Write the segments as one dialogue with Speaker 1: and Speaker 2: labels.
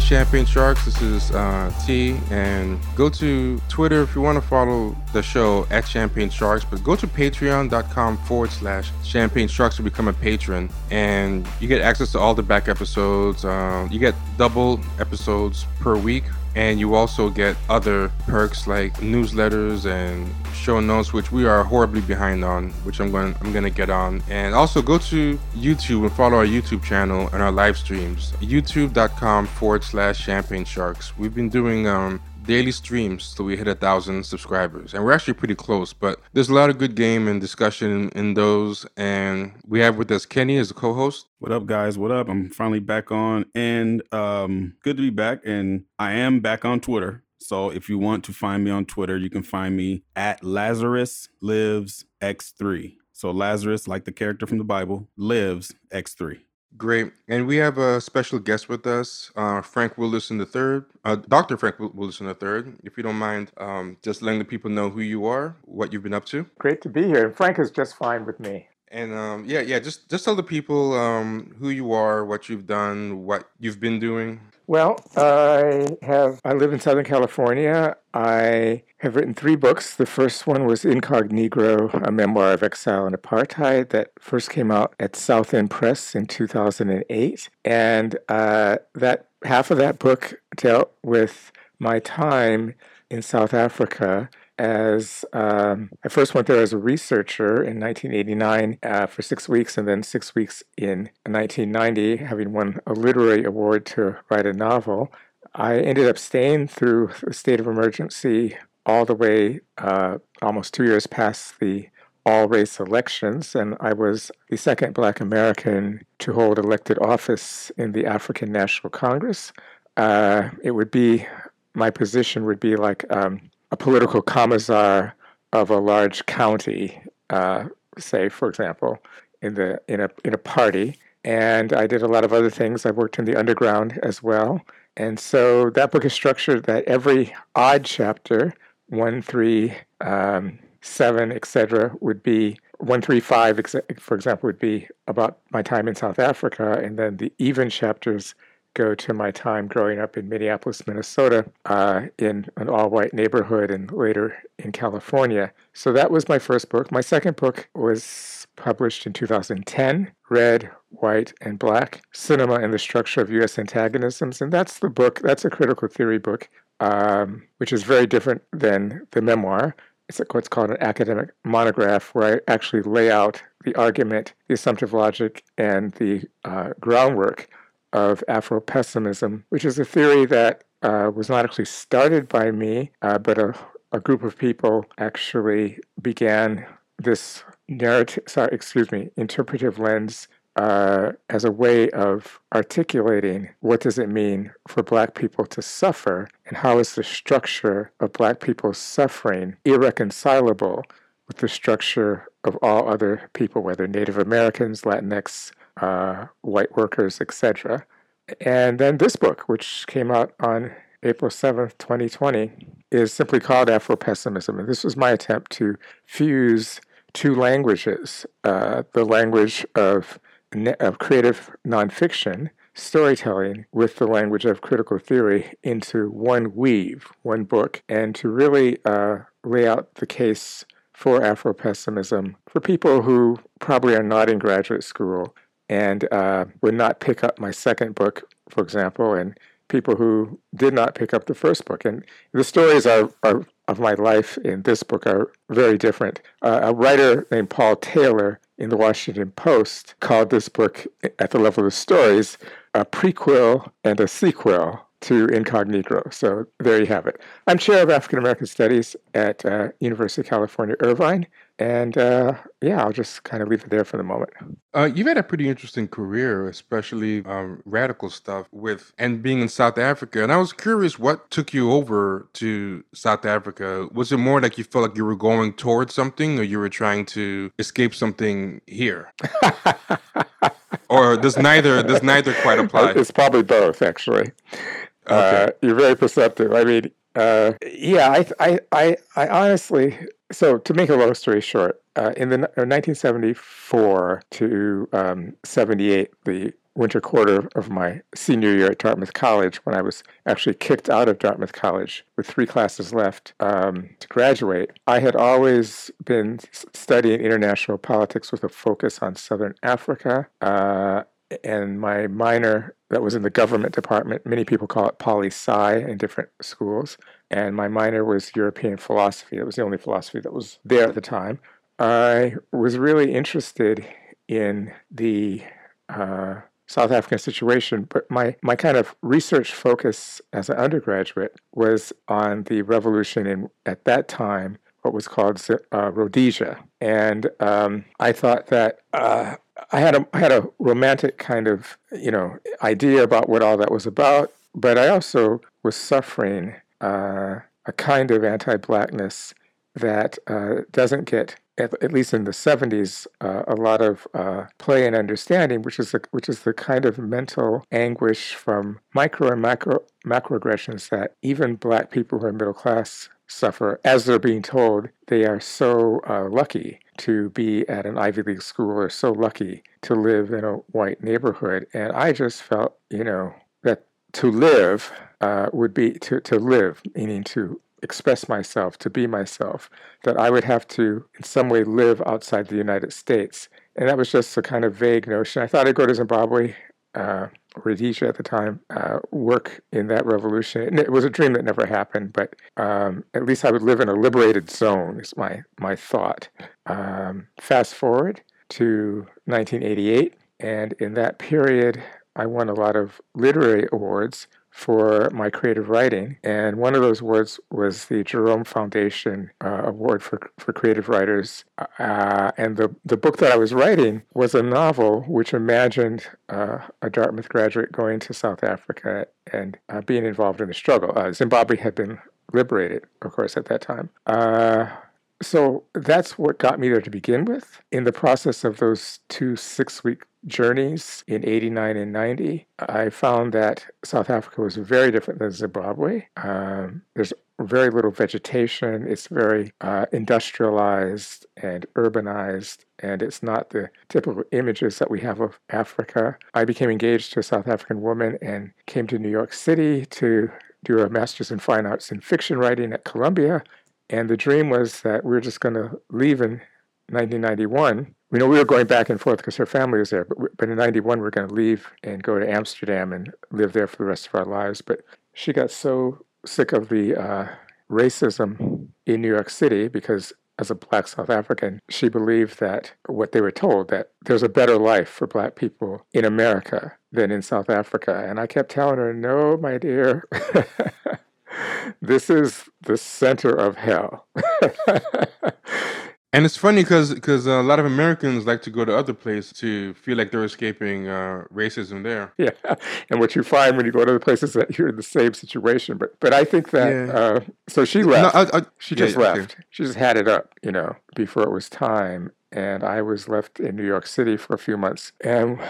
Speaker 1: Champagne Sharks. This is uh, T. And go to Twitter if you want to follow the show at Champagne Sharks. But go to patreon.com forward slash Champagne Sharks to become a patron. And you get access to all the back episodes. Uh, you get double episodes per week and you also get other perks like newsletters and show notes which we are horribly behind on which i'm going i'm going to get on. And also go to youtube and follow our youtube channel and our live streams. Youtube.com forward slash champagne sharks. We've been doing um, daily streams till we hit a thousand subscribers. And we're actually pretty close but there's a lot of good game and discussion in, those. And we have with us kenny as a co-host.
Speaker 2: What up guys? What up? I'm finally back on. And um good to be back. And i am back on twitter. So if you want to find me on twitter you can find me at lazarus lives x3 so lazarus like the character from the bible lives x3
Speaker 1: Great. And we have a special guest with us, uh, Frank Wilderson III, uh, Dr. Frank Wilderson III. If you don't mind, um, just letting the people know who you are, what you've been up to.
Speaker 3: Great to be here. And Frank is just fine with me.
Speaker 1: And um, yeah, yeah, just just tell the people um, who you are, what you've done, what you've been doing.
Speaker 3: Well, I have. I live in Southern California. I have written three books. The first one was Incognegro, a memoir of exile and apartheid, that first came out at South End Press in 2008. And uh, that half of that book dealt with my time in South Africa as um, I first went there as a researcher in 1989 uh, for six weeks, and then six weeks in 1990, having won a literary award to write a novel. I ended up staying through the state of emergency all the way uh, almost two years past the all race elections, and I was the second Black American to hold elected office in the African National Congress. Uh, it would be, my position would be like um, a political commissar of a large county, uh, say, for example, in the in a in a party. And I did a lot of other things. I worked in the underground as well. And so that book is structured that every odd chapter, one, three, um, seven, etc., would be one, three, five, for example, would be about my time in South Africa, and then the even chapters go to my time growing up in Minneapolis, Minnesota, uh, in an all white neighborhood, and later in California. So that was my first book. My second book was published in 2010 Red, White, and Black Cinema and the Structure of U.S. Antagonisms. And that's the book, that's a critical theory book, um, which is very different than the memoir. It's what's called an academic monograph, where I actually lay out the argument, the assumptive logic, and the uh, groundwork of Afro pessimism, which is a theory that uh, was not actually started by me, uh, but a, a group of people actually began this narrative, sorry, excuse me, interpretive lens uh, as a way of articulating what does it mean for black people to suffer and how is the structure of black people's suffering irreconcilable with the structure of all other people, whether Native Americans, Latinx, uh, white workers, etc. And then this book, which came out on April 7th, 2020, is simply called Afro Pessimism. And this was my attempt to fuse two languages uh, the language of, of creative nonfiction, storytelling, with the language of critical theory into one weave, one book, and to really uh, lay out the case for Afro pessimism for people who probably are not in graduate school and uh, would not pick up my second book, for example, and people who did not pick up the first book. And the stories are, are of my life in this book are very different. Uh, a writer named Paul Taylor in the Washington Post called this book, at the level of stories, a prequel and a sequel to Incognegro. So there you have it. I'm chair of African American Studies at uh, University of California, Irvine. And uh, yeah, I'll just kind of leave it there for the moment.
Speaker 1: Uh, you've had a pretty interesting career, especially um, radical stuff with and being in South Africa. And I was curious, what took you over to South Africa? Was it more like you felt like you were going towards something, or you were trying to escape something here? or does neither does neither quite apply?
Speaker 3: It's probably both, actually. Okay. Uh, you're very perceptive. I mean, uh, yeah, I, I, I, I, honestly. So to make a long story short, uh, in the 1974 uh, to um, 78, the winter quarter of my senior year at Dartmouth College when I was actually kicked out of Dartmouth College with three classes left um, to graduate. I had always been studying international politics with a focus on Southern Africa. Uh, and my minor that was in the government department, many people call it poli sci in different schools, and my minor was European philosophy. It was the only philosophy that was there at the time. I was really interested in the uh, South African situation, but my, my kind of research focus as an undergraduate was on the revolution in, at that time, what was called uh, Rhodesia. And um, I thought that uh, I had a I had a romantic kind of you know idea about what all that was about, but I also was suffering uh, a kind of anti-blackness that uh, doesn't get at, at, least in the 70s, uh, a lot of uh, play and understanding, which is the, which is the kind of mental anguish from micro and macro macroaggressions that even black people who are middle class suffer as they're being told they are so uh, lucky to be at an Ivy League school or so lucky to live in a white neighborhood. And I just felt, you know, that to live uh, would be to, to live, meaning to express myself, to be myself, that I would have to, in some way, live outside the United States. And that was just a kind of vague notion. I thought I'd go to Zimbabwe, uh, Rhodesia at the time, uh, work in that revolution. And it was a dream that never happened, but um, at least I would live in a liberated zone, is my, my thought. Um, fast forward to 1988, and in that period, I won a lot of literary awards for my creative writing. And one of those awards was the Jerome Foundation uh, Award for, for Creative Writers. Uh, and the, the book that I was writing was a novel which imagined uh, a Dartmouth graduate going to South Africa and uh, being involved in the struggle. Uh, Zimbabwe had been liberated, of course, at that time. So that's what got me there to begin with. In the process of those two six week journeys in 89 and 90, I found that South Africa was very different than Zimbabwe. Um, there's very little vegetation, it's very uh, industrialized and urbanized, and it's not the typical images that we have of Africa. I became engaged to a South African woman and came to New York City to do a master's in fine arts in fiction writing at Columbia and the dream was that we were just going to leave in 1991. We know we were going back and forth because her family was there, but, we, but in 91 we are going to leave and go to Amsterdam and live there for the rest of our lives. But she got so sick of the uh, racism in New York City because as a black South African, she believed that what they were told that there's a better life for black people in America than in South Africa. And I kept telling her, no, my dear. this is the center of hell.
Speaker 1: and it's funny because because a lot of Americans like to go to other places to feel like they're escaping uh, racism there.
Speaker 3: Yeah, and what you find when you go to other places that you're in the same situation. But but I think that yeah. uh, so she left. No, I, I, she just yeah, left. She just had it up, you know, before it was time and I was left in New York City for a few months. And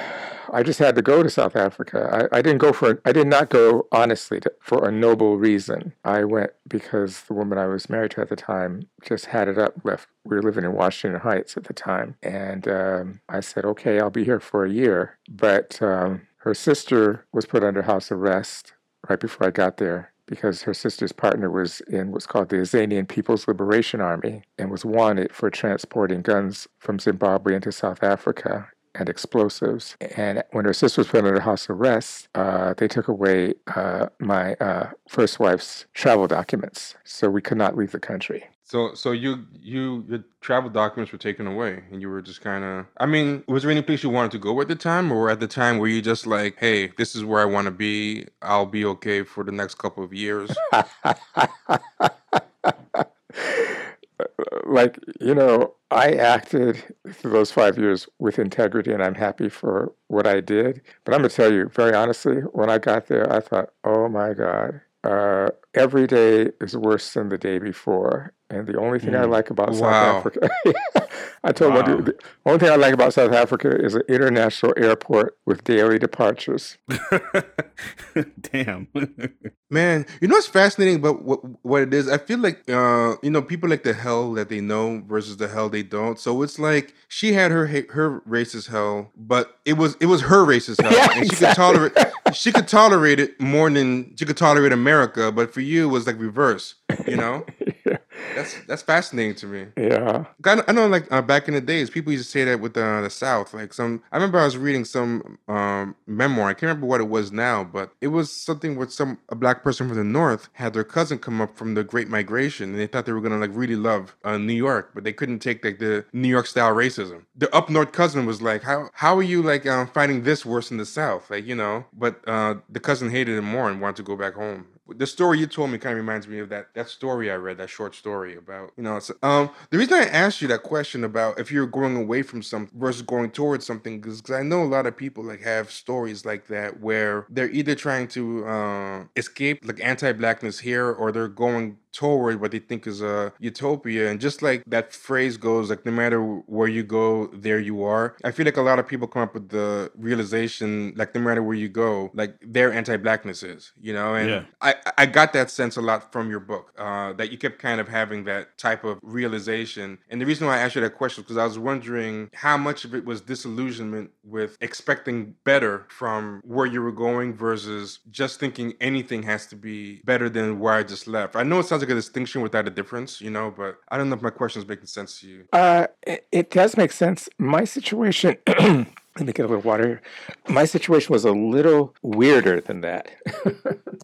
Speaker 3: I just had to go to South Africa. I, I didn't go for, I did not go honestly to, for a noble reason. I went because the woman I was married to at the time just had it up, left. We were living in Washington Heights at the time. And um, I said, okay, I'll be here for a year. But um, her sister was put under house arrest right before I got there because her sister's partner was in what's called the Azanian People's Liberation Army and was wanted for transporting guns from Zimbabwe into South Africa and explosives. And when her sister was put under house arrest, uh, they took away uh, my uh, first wife's travel documents, so we could not leave the country.
Speaker 1: So, so you, you, your travel documents were taken away, and you were just kind of. I mean, was there any place you wanted to go at the time, or at the time were you just like, "Hey, this is where I want to be. I'll be okay for the next couple of years."
Speaker 3: like you know, I acted through those five years with integrity, and I'm happy for what I did. But I'm gonna tell you, very honestly, when I got there, I thought, "Oh my God." Uh, every day is worse than the day before. And the only thing mm. I like about wow. South Africa, I told wow. him, the only thing I like about South Africa is an international airport with daily departures.
Speaker 2: Damn.
Speaker 1: Man, you know what's fascinating about what, what it is? I feel like, uh, you know, people like the hell that they know versus the hell they don't. So it's like she had her her racist hell, but it was it was her racist hell, yeah, and she exactly. could tolerate she could tolerate it more than she could tolerate America. But for you, it was like reverse. You know. That's that's fascinating to me.
Speaker 3: Yeah,
Speaker 1: I know, like uh, back in the days, people used to say that with uh, the South. Like some, I remember I was reading some um, memoir. I can't remember what it was now, but it was something where some a black person from the North had their cousin come up from the Great Migration, and they thought they were gonna like really love uh, New York, but they couldn't take like the New York style racism. The up north cousin was like, "How how are you like um, finding this worse in the South?" Like you know, but uh, the cousin hated it more and wanted to go back home the story you told me kind of reminds me of that that story I read, that short story about you know. um, the reason I asked you that question about if you're going away from something versus going towards something, because I know a lot of people like have stories like that where they're either trying to uh, escape like anti-blackness here, or they're going toward what they think is a utopia. And just like that phrase goes, like no matter where you go, there you are. I feel like a lot of people come up with the realization, like no matter where you go, like their anti-blackness is, you know. And yeah. I I got that sense a lot from your book, uh, that you kept kind of having that type of realization. And the reason why I asked you that question is because I was wondering how much of it was disillusionment with expecting better from where you were going versus just thinking anything has to be better than where I just left. I know it sounds like a distinction without a difference, you know, but I don't know if my question is making sense to you.
Speaker 3: Uh, it, it does make sense. My situation. let me get a little water. My situation was a little weirder than that.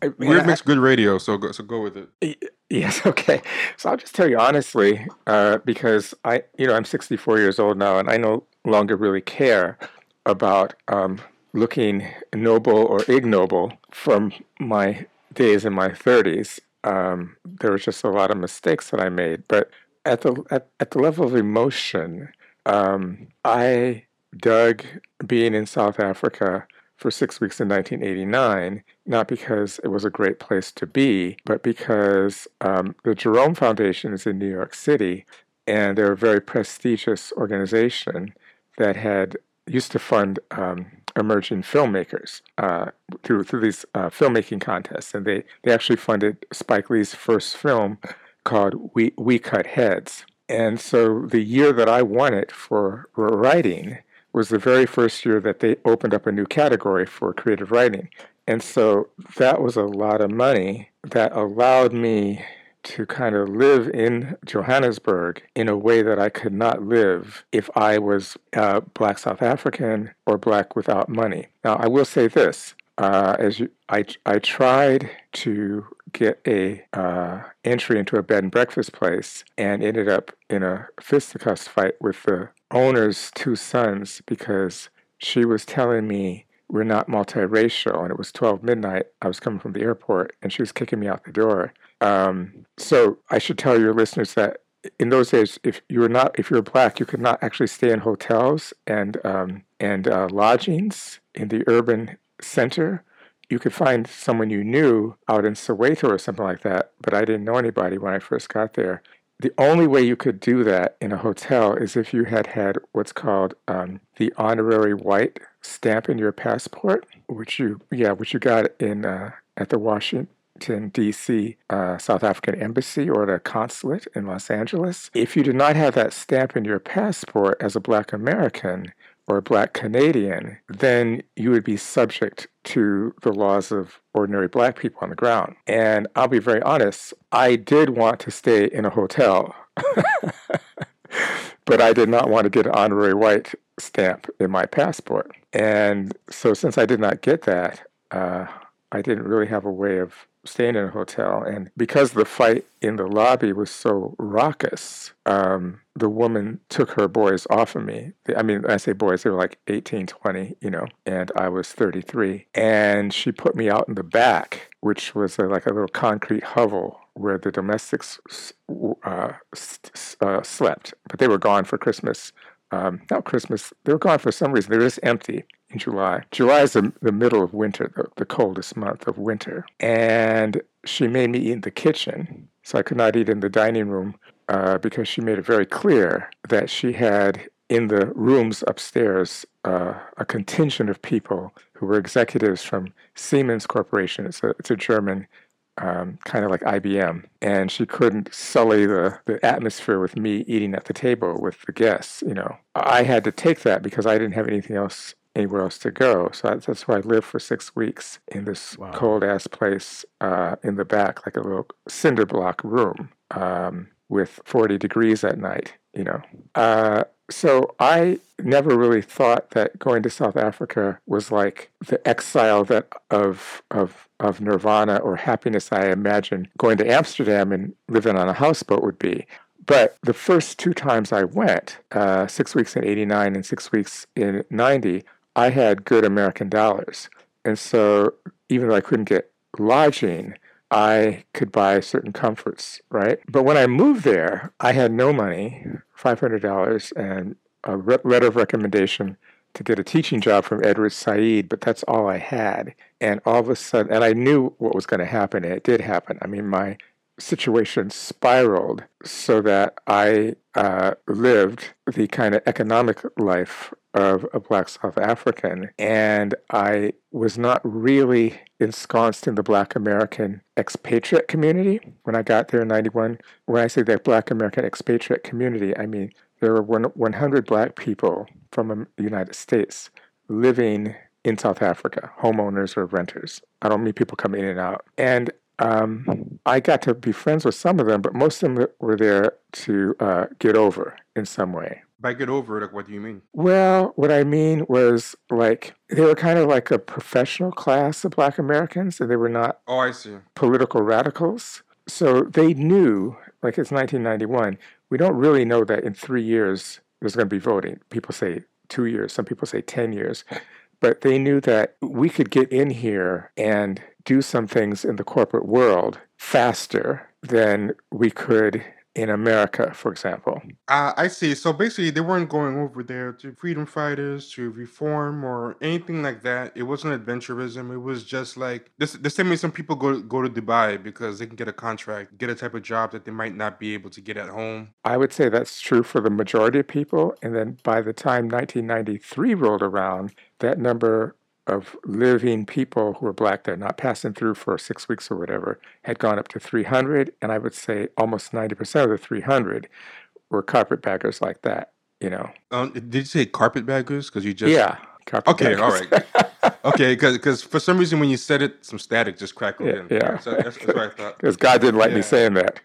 Speaker 1: Weird makes good radio, so go, so go with it.
Speaker 3: Yes, okay. So I'll just tell you honestly, uh, because I, you know, I'm 64 years old now, and I no longer really care about um, looking noble or ignoble from my days in my 30s um, there was just a lot of mistakes that I made. But at the at, at the level of emotion, um, I dug being in South Africa for six weeks in 1989, not because it was a great place to be, but because um, the Jerome Foundation is in New York City, and they're a very prestigious organization that had used to fund um, emerging filmmakers uh, through through these uh, filmmaking contests, and they they actually funded Spike Lee's first film called We We Cut Heads. And so the year that I won it for writing was the very first year that they opened up a new category for creative writing. And so that was a lot of money that allowed me to kind of live in Johannesburg in a way that I could not live if I was uh, Black South African or Black without money. Now, I will say this. Uh, as you, I, I tried to get a uh, entry into a bed and breakfast place and ended up in a fisticuffs fight with the owner's two sons because she was telling me we're not multiracial and it was 12 midnight i was coming from the airport and she was kicking me out the door um, so I should tell your listeners that in those days, if you were not, if you were black, you could not actually stay in hotels and um, and uh, lodgings in the urban center. You could find someone you knew out in Soweto or something like that, but I didn't know anybody when I first got there. The only way you could do that in a hotel is if you had had what's called um, the honorary white stamp in your passport, which you yeah, which you got in uh, at the Washington Washington, D.C., uh, South African Embassy or the consulate in Los Angeles. If you did not have that stamp in your passport as a Black American or a Black Canadian, then you would be subject to the laws of ordinary Black people on the ground. And I'll be very honest, I did want to stay in a hotel. but I did not want to get an honorary white stamp in my passport. And so, since I did not get that, uh, I didn't really have a way of staying in a hotel. And because the fight in the lobby was so raucous, um, the woman took her boys off of me. I mean, I say boys, they were like 18, 20, you know, and I was 33. And she put me out in the back, which was a, like a little concrete hovel where the domestics uh, uh, slept, but they were gone for Christmas. Um, not Christmas, they were gone for some reason. They were just empty July. July is the, the middle of winter, the, the coldest month of winter. And she made me eat in the kitchen. So I could not eat in the dining room uh, because she made it very clear that she had in the rooms upstairs uh, a contingent of people who were executives from Siemens Corporation. It's a, it's a German um, kind of like IBM, and she couldn't sully the, the atmosphere with me eating at the table with the guests. You know, I had to take that because I didn't have anything else anywhere else to go. So that's, that's why I lived for six weeks in this wow. cold ass place uh, in the back, like a little cinder block room um, with 40 degrees at night. You know, uh, so I never really thought that going to South Africa was like the exile that of of of nirvana or happiness I imagine going to Amsterdam and living on a houseboat would be. But the first two times I went, uh, six weeks in '89 and six weeks in '90, I had good American dollars, and so even though I couldn't get lodging, I could buy certain comforts, right? But when I moved there, I had no money, $500, and a re- letter of recommendation to get a teaching job from Edward Said, but that's all I had. And all of a sudden, and I knew what was going to happen, and it did happen. I mean, my situation spiraled so that I uh, lived the kind of economic life of a Black South African, and I was not really ensconced in the Black American expatriate community when I got there in 91. When I say the Black American expatriate community, I mean there were 100 Black people from the United States living in South Africa, homeowners or renters. I don't mean people coming in and out. And um, I got to be friends with some of them, but most of them were there to uh, get over in some way.
Speaker 1: By get over, it, like, what do you mean?
Speaker 3: Well, what I mean was like they were kind of like a professional class of Black Americans, and they were not.
Speaker 1: Oh, I see.
Speaker 3: Political radicals. So they knew, like it's 1991. We don't really know that in three years there's going to be voting. People say two years. Some people say ten years. But they knew that we could get in here and do some things in the corporate world faster than we could in America, for example.
Speaker 1: Uh, I see. So basically, they weren't going over there to freedom fighters, to reform, or anything like that. It wasn't adventurism. It was just like this. The same way some people go go to Dubai because they can get a contract, get a type of job that they might not be able to get at home.
Speaker 3: I would say that's true for the majority of people. And then by the time 1993 rolled around, that number of living people who were black there, not passing through for six weeks or whatever, had gone up to 300. And I would say almost 90% of the 300 were carpetbaggers like that, you know.
Speaker 1: Um, did you say carpetbaggers? Because you just.
Speaker 3: Yeah.
Speaker 1: Okay, all right. okay, because for some reason when you said it, some static just crackled
Speaker 3: yeah,
Speaker 1: in.
Speaker 3: Yeah,
Speaker 1: so that's, that's what I thought.
Speaker 3: Because God didn't like yeah. me saying that.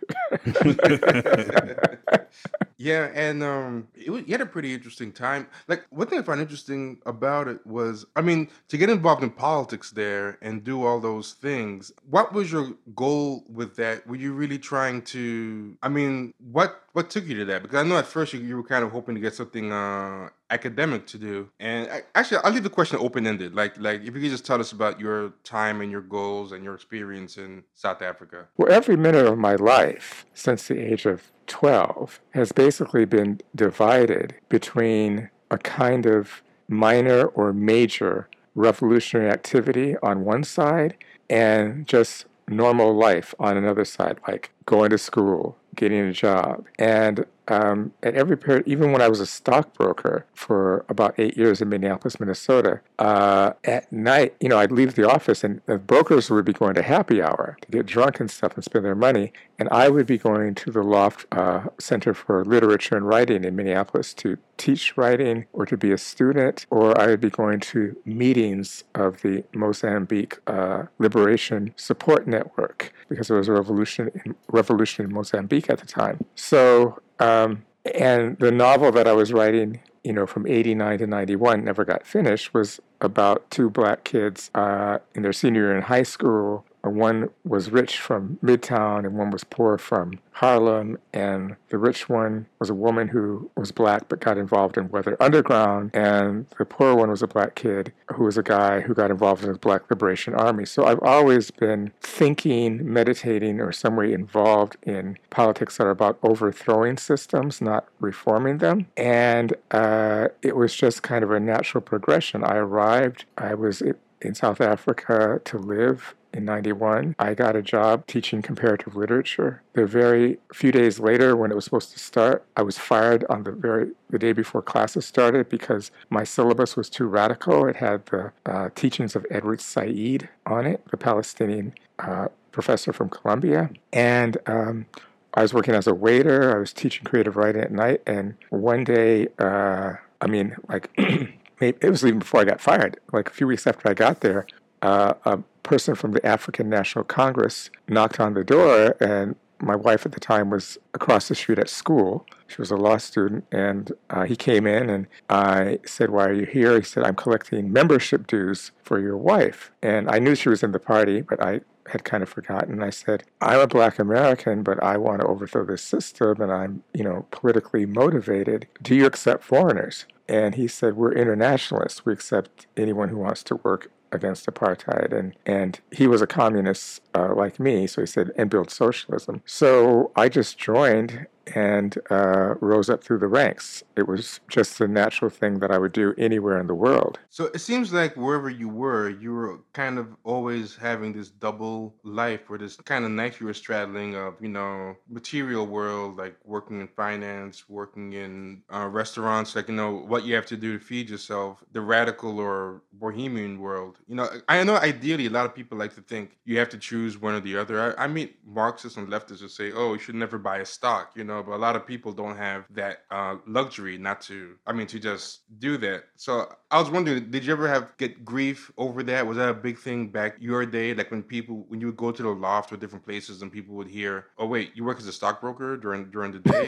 Speaker 1: Yeah, and um, it was, you had a pretty interesting time. Like one thing I found interesting about it was, I mean, to get involved in politics there and do all those things. What was your goal with that? Were you really trying to? I mean, what what took you to that? Because I know at first you, you were kind of hoping to get something uh, academic to do. And I, actually, I'll leave the question open ended. Like like if you could just tell us about your time and your goals and your experience in South Africa.
Speaker 3: Well, every minute of my life since the age of 12 has basically been divided between a kind of minor or major revolutionary activity on one side and just normal life on another side, like going to school, getting a job. And um, at every period, even when I was a stockbroker for about eight years in Minneapolis, Minnesota, uh, at night, you know, I'd leave the office and the brokers would be going to happy hour to get drunk and stuff and spend their money. And I would be going to the Loft uh, Center for Literature and Writing in Minneapolis to teach writing or to be a student, or I would be going to meetings of the Mozambique uh, Liberation Support Network because there was a revolution in, revolution in Mozambique at the time. So um, and the novel that I was writing, you know, from 89 to 91, never got finished, was about two black kids uh, in their senior year in high school one was rich from Midtown and one was poor from Harlem. And the rich one was a woman who was black but got involved in Weather Underground. And the poor one was a black kid who was a guy who got involved in the Black Liberation Army. So I've always been thinking, meditating, or some way involved in politics that are about overthrowing systems, not reforming them. And uh, it was just kind of a natural progression. I arrived, I was in South Africa to live in 91. I got a job teaching comparative literature. The very few days later, when it was supposed to start, I was fired on the very the day before classes started because my syllabus was too radical. It had the uh, teachings of Edward Said on it, the Palestinian uh, professor from Columbia, and um, I was working as a waiter. I was teaching creative writing at night, and one day, uh, I mean, like it was even before I got fired. Like a few weeks after I got there, uh, a person from the African National Congress knocked on the door, and my wife at the time was across the street at school. She was a law student, and uh, he came in and I said, Why are you here? He said, I'm collecting membership dues for your wife. And I knew she was in the party, but I had kind of forgotten. I said, I'm a black American, but I want to overthrow this system and I'm, you know, politically motivated. Do you accept foreigners? And he said, We're internationalists. We accept anyone who wants to work against apartheid. And, and he was a communist uh, like me, so he said, and build socialism. So I just joined and uh, rose up through the ranks. It was just the natural thing that I would do anywhere in the world.
Speaker 1: So it seems like wherever you were, you were kind of always having this double life or this kind of knife you were straddling of, you know, material world, like working in finance, working in uh, restaurants, like, you know, what you have to do to feed yourself, the radical or bohemian world. You know, I know ideally a lot of people like to think you have to choose one or the other. I, I meet Marxists and leftists who say, oh, you should never buy a stock, you know, know, but a lot of people don't have that uh, luxury not to. I mean, to just do that. So I was wondering, did you ever have get grief over that? Was that a big thing back your day? Like when people, when you would go to the loft or different places, and people would hear, "Oh wait, you work as a stockbroker during during the day."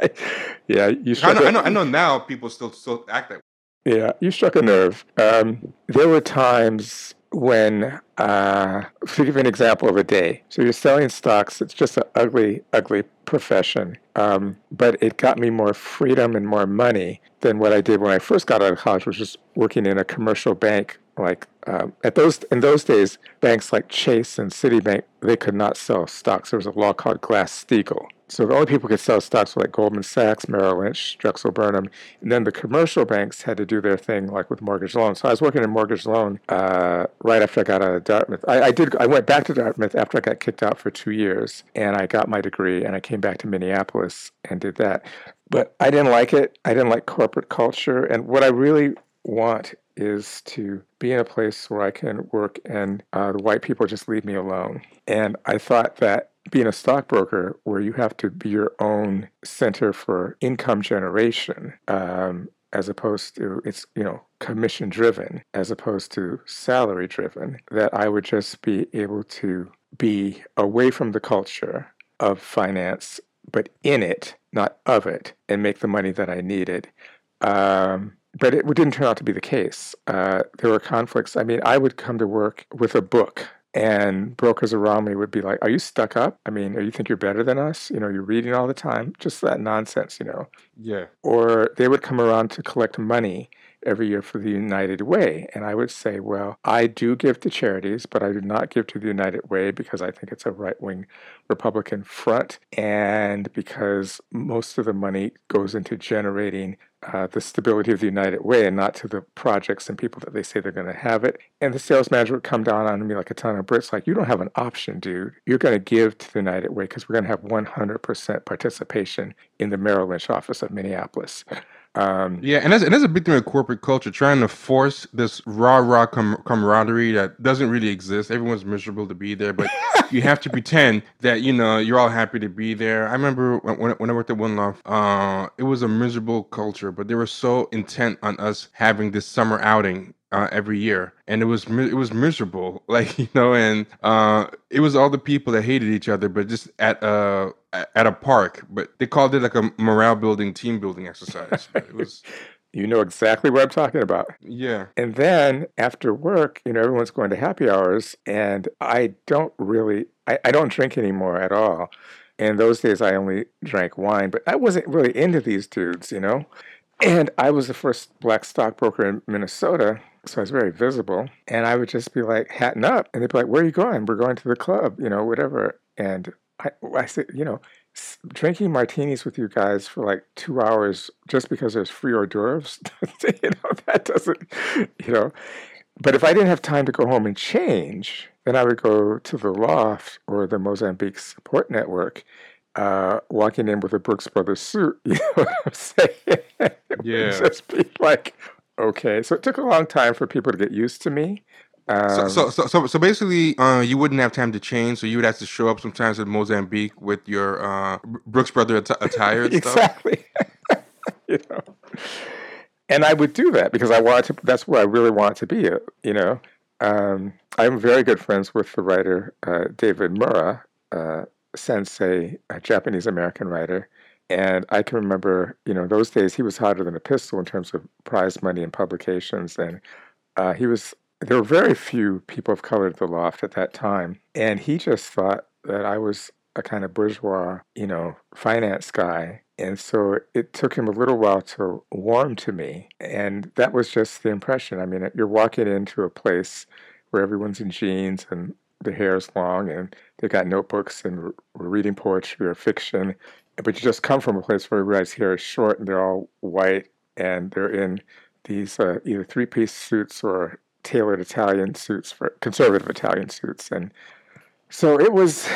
Speaker 3: Like, yeah, you.
Speaker 1: I know, I know. I know now people still still act that.
Speaker 3: way. Yeah, you struck a nerve. Um, there were times when, uh, to give an example of a day, so you're selling stocks, it's just an ugly, ugly profession. Um, but it got me more freedom and more money than what I did when I first got out of college, which was working in a commercial bank. Like um, at those in those days, banks like Chase and Citibank they could not sell stocks. There was a law called Glass Steagall, so the only people who could sell stocks were like Goldman Sachs, Merrill Lynch, Drexel Burnham, and then the commercial banks had to do their thing, like with mortgage loans. So I was working in mortgage loan uh, right after I got out of Dartmouth. I, I, did. I went back to Dartmouth after I got kicked out for two years, and I got my degree, and I came back to Minneapolis and did that. But I didn't like it. I didn't like corporate culture, and what I really want is to be in a place where I can work and uh, the white people just leave me alone. And I thought that being a stockbroker where you have to be your own center for income generation um, as opposed to it's you know commission driven as opposed to salary driven that i would just be able to be away from the culture of finance but in it not of it and make the money that i needed um, but it didn't turn out to be the case uh, there were conflicts i mean i would come to work with a book and brokers around me would be like, Are you stuck up? I mean, you think you're better than us? You know, you're reading all the time. Just that nonsense, you know.
Speaker 1: Yeah.
Speaker 3: Or they would come around to collect money every year for the United Way. And I would say, Well, I do give to charities, but I do not give to the United Way because I think it's a right wing Republican front and because most of the money goes into generating uh, the stability of the United Way and not to the projects and people that they say they're going to have it. And the sales manager would come down on me like a ton of bricks, like, you don't have an option, dude. You're going to give to the United Way because we're going to have 100% participation in the Merrill Lynch office of Minneapolis.
Speaker 1: Um, yeah, and that's, and that's a big thing with corporate culture, trying to force this raw, raw com- camaraderie that doesn't really exist. Everyone's miserable to be there, but you have to pretend that you know you're all happy to be there. I remember when, when I worked at One Love, uh, it was a miserable culture, but they were so intent on us having this summer outing uh, every year, and it was it was miserable, like you know, and uh, it was all the people that hated each other, but just at a at a park. But they called it like a morale building, team building exercise. it was.
Speaker 3: You know exactly what I'm talking about.
Speaker 1: Yeah.
Speaker 3: And then after work, you know, everyone's going to happy hours, and I don't really, I, I don't drink anymore at all. In those days, I only drank wine, but I wasn't really into these dudes, you know. And I was the first black stockbroker in Minnesota, so I was very visible. And I would just be like hatting up, and they'd be like, "Where are you going? We're going to the club, you know, whatever." And I, I said, you know, drinking martinis with you guys for like two hours just because there's free hors d'oeuvres, you know, that doesn't, you know. but if I didn't have time to go home and change, then I would go to the loft or the Mozambique Support Network, uh, walking in with a Brooks Brothers suit. You know what I'm saying?
Speaker 1: Yeah.
Speaker 3: Just be like, okay. So it took a long time for people to get used to me.
Speaker 1: So,
Speaker 3: Um,
Speaker 1: so, so, so, so basically, uh, you wouldn't have time to change, so you would have to show up sometimes at Mozambique with your uh, Brooks Brother atti- attire and stuff.
Speaker 3: exactly. you know, and I would do that because I wanted to. That's where I really wanted to be. uh, You know, um, I'm very good friends with the writer uh, David Mura, uh, Sansei, a Japanese American writer. And I can remember, you know, those days he was hotter than a pistol in terms of prize money and publications. And uh, he was, there were very few people of color at the loft at that time. And he just thought that I was a kind of bourgeois, you know, finance guy. And so it took him a little while to warm to me. And that was just the impression. I mean, you're walking into a place where everyone's in jeans and the hair is long and they got notebooks and we're we're reading poetry or fiction. But you just come from a place where everybody's hair is short and they're all white and they're in these uh, either three piece suits or tailored Italian suits for conservative Italian suits. And so it was,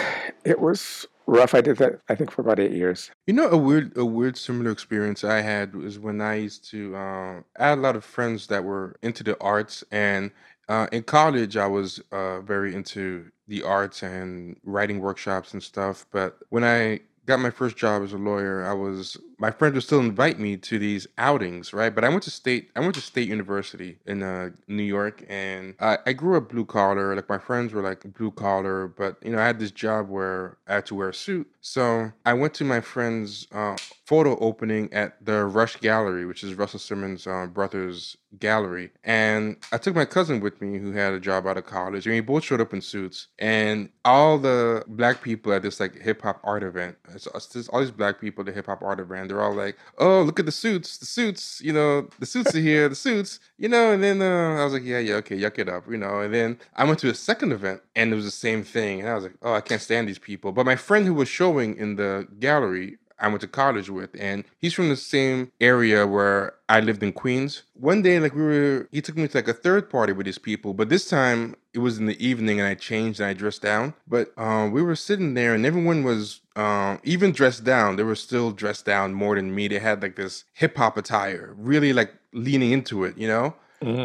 Speaker 3: it was rough. I did that, I think, for about eight years.
Speaker 1: You know, a weird, a weird similar experience I had was when I used to. Uh, I had a lot of friends that were into the arts, and uh, in college, I was uh, very into the arts and writing workshops and stuff. But when I got my first job as a lawyer, I was my friends would still invite me to these outings, right? But I went to state, I went to State University in uh, New York, and I, I grew up blue collar. Like my friends were like blue collar, but you know, I had this job where I had to wear a suit. So I went to my friend's uh, photo opening at the Rush Gallery, which is Russell Simmons' uh, brother's gallery, and I took my cousin with me who had a job out of college, and we both showed up in suits. And all the black people at this like hip hop art event, it's, it's all these black people at the hip hop art event, they're all like, "Oh, look at the suits, the suits, you know, the suits are here, the suits, you know." And then uh, I was like, "Yeah, yeah, okay, yuck it up, you know." And then I went to a second event, and it was the same thing, and I was like, "Oh, I can't stand these people." But my friend who was showing in the gallery. I went to college with, and he's from the same area where I lived in Queens. One day, like we were, he took me to like a third party with these people, but this time it was in the evening, and I changed and I dressed down. But um, we were sitting there, and everyone was um, even dressed down. They were still dressed down more than me. They had like this hip hop attire, really like leaning into it, you know.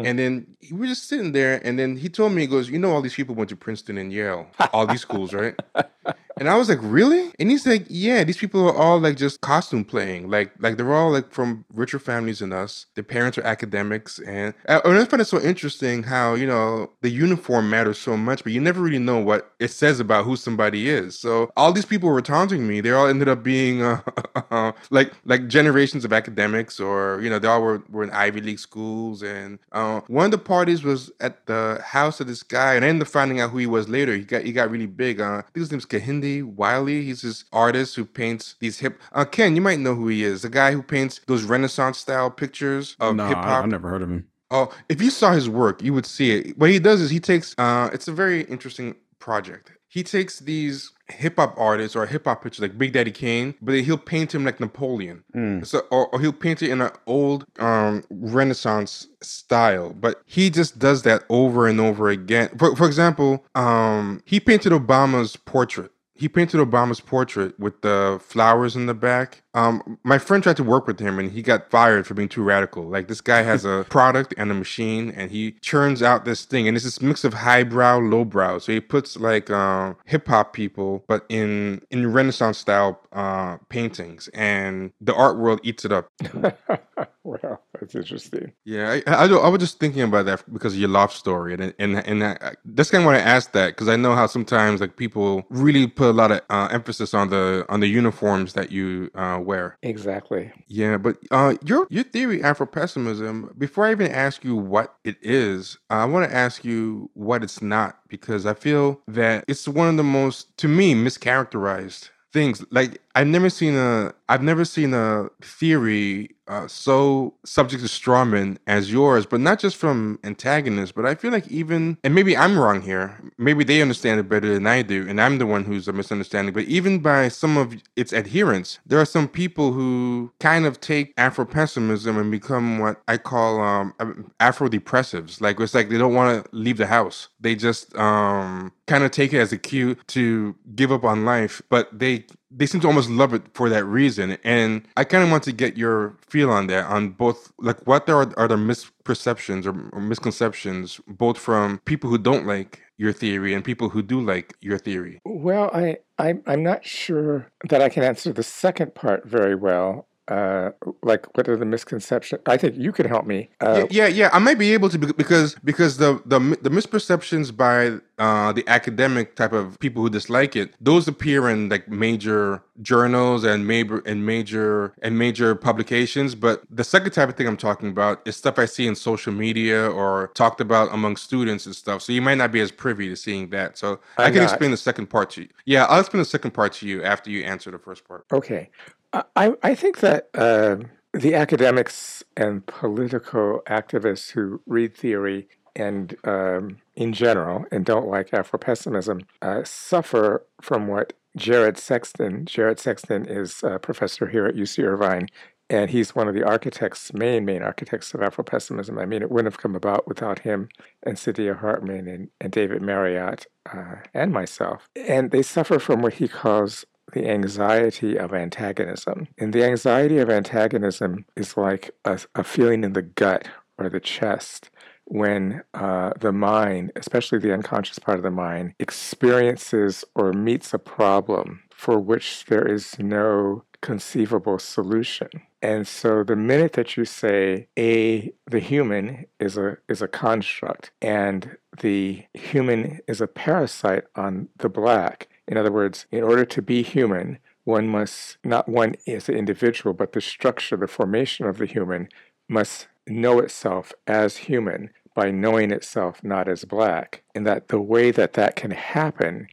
Speaker 1: And then we were just sitting there, and then he told me, he goes, You know, all these people went to Princeton and Yale, all these schools, right? And I was like, Really? And he's like, Yeah, these people are all like just costume playing. Like, like they're all like from richer families than us. Their parents are academics. And, uh, and I find it so interesting how, you know, the uniform matters so much, but you never really know what it says about who somebody is. So all these people were taunting me. They all ended up being uh, like like generations of academics, or you know, they all were, were in Ivy League schools. And uh, one of the parties was at the house of this guy, and I ended up finding out who he was later. He got he got really big. Uh, I think his name's Wiley. He's this artist who paints these hip. Uh, Ken, you might know who he is. The guy who paints those Renaissance style pictures of
Speaker 2: no,
Speaker 1: hip hop.
Speaker 2: I never heard of him.
Speaker 1: Oh, if you saw his work, you would see it. What he does is he takes uh it's a very interesting project. He takes these hip hop artists or hip hop pictures like Big Daddy Kane, but he'll paint him like Napoleon.
Speaker 2: Mm.
Speaker 1: So or, or he'll paint it in an old um Renaissance style. But he just does that over and over again. For for example, um he painted Obama's portrait. He painted Obama's portrait with the flowers in the back. Um, my friend tried to work with him and he got fired for being too radical. Like this guy has a product and a machine and he churns out this thing and it's this mix of highbrow, lowbrow. So he puts like uh, hip hop people, but in in Renaissance style uh, paintings, and the art world eats it up.
Speaker 3: well, that's interesting.
Speaker 1: Yeah, I, I, I was just thinking about that because of your love story, and and and I, that's kind of why I asked that because I know how sometimes like people really put a lot of uh, emphasis on the on the uniforms that you uh, wear.
Speaker 3: Exactly.
Speaker 1: Yeah, but uh, your your theory Afro pessimism. Before I even ask you what it is, I want to ask you what it's not because I feel that it's one of the most, to me, mischaracterized things. Like I've never seen a I've never seen a theory uh, so subject to strawman as yours, but not just from antagonists, but I feel like even and maybe I'm wrong here. Maybe they understand it better than I do, and I'm the one who's a misunderstanding. But even by some of its adherents, there are some people who kind of take Afro pessimism and become what I call um, Afro depressives. Like it's like they don't want to leave the house. They just um, kind of take it as a cue to give up on life, but they they seem to almost love it for that reason. And I kind of want to get your feel on that, on both, like what there are, are the misperceptions or, or misconceptions, both from people who don't like your theory and people who do like your theory.
Speaker 3: Well, I, I I'm not sure that I can answer the second part very well uh, like what are the misconceptions? I think you could help me.
Speaker 1: Uh, yeah, yeah, yeah, I might be able to because because the the the misperceptions by uh, the academic type of people who dislike it, those appear in like major journals and major and major and major publications. But the second type of thing I'm talking about is stuff I see in social media or talked about among students and stuff. So you might not be as privy to seeing that. So I'm i can not. explain the second part to you. Yeah, I'll explain the second part to you after you answer the first part.
Speaker 3: Okay. I, I think that uh, the academics and political activists who read theory and um, in general and don't like Afro-pessimism uh, suffer from what Jared Sexton, Jared Sexton is a professor here at UC Irvine, and he's one of the architects, main, main architects of Afro-pessimism. I mean, it wouldn't have come about without him and Saidiya Hartman and, and David Marriott uh, and myself. And they suffer from what he calls the anxiety of antagonism. And the anxiety of antagonism is like a, a feeling in the gut or the chest when uh, the mind, especially the unconscious part of the mind, experiences or meets a problem for which there is no conceivable solution. And so the minute that you say a the human is a is a construct and the human is a parasite on the black, in other words, in order to be human, one must, not one as an individual, but the structure, the formation of the human must know itself as human by knowing itself not as black. And that the way that that can happen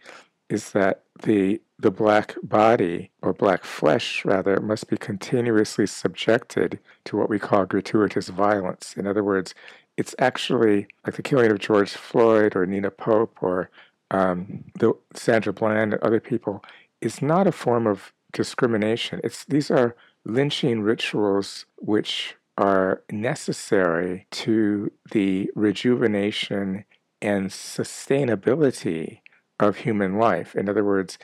Speaker 3: is that the the black body or black flesh rather must be continuously subjected to what we call gratuitous violence. In other words, it's actually like the killing of George Floyd or Nina Pop or um, the Sandra Bland and other people is not a form of discrimination. It's these are lynching rituals which are necessary to the rejuvenation and sustainability of human life. In other words,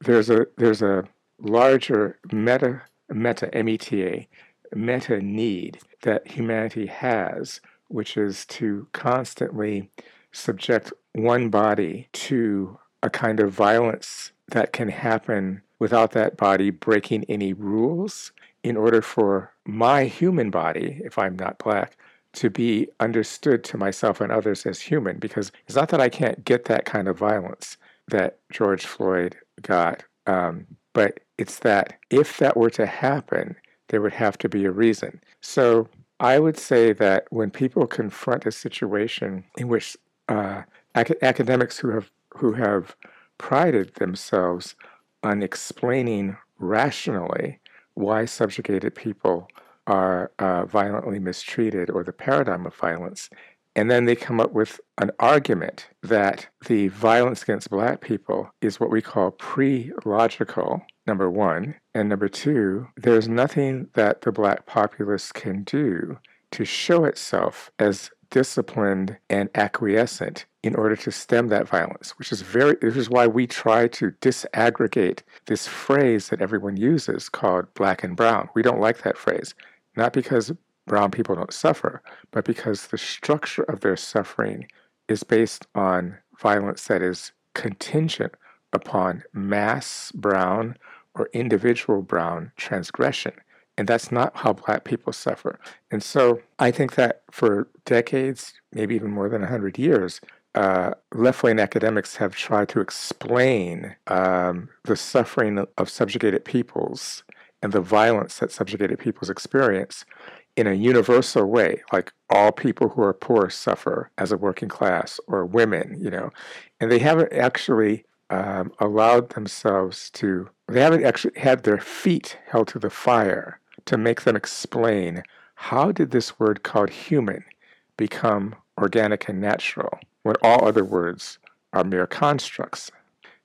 Speaker 3: there's a there's a larger meta meta M-E-T-A meta need that humanity has, which is to constantly subject one body to a kind of violence that can happen without that body breaking any rules in order for my human body, if I'm not black, to be understood to myself and others as human. Because it's not that I can't get that kind of violence that George Floyd got, um, but it's that if that were to happen, there would have to be a reason. So I would say that when people confront a situation in which uh, ac- academics who have who have prided themselves on explaining rationally why subjugated people are uh, violently mistreated or the paradigm of violence. And then they come up with an argument that the violence against black people is what we call pre logical, number one. And number two, there's nothing that the black populace can do to show itself as disciplined and acquiescent in order to stem that violence, which is very, this is why we try to disaggregate this phrase that everyone uses called black and brown. We don't like that phrase, not because brown people don't suffer, but because the structure of their suffering is based on violence that is contingent upon mass brown or individual brown transgression. And that's not how Black people suffer. And so I think that for decades, maybe even more than 100 years, uh, left wing academics have tried to explain um, the suffering of subjugated peoples and the violence that subjugated peoples experience in a universal way, like all people who are poor suffer as a working class or women, you know. And they haven't actually um, allowed themselves to they haven't actually had their feet held to the fire to make them explain how did this word called human become organic and natural when all other words are mere constructs.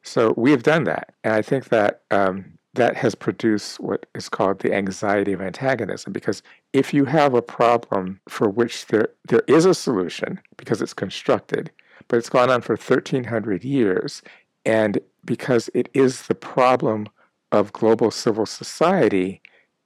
Speaker 3: So we have done that, and I think that um, that has produced what is called the anxiety of antagonism. Because if you have a problem for which there there is a solution because it's constructed, but it's gone on for 1,300 years, and because it is the problem of global civil society,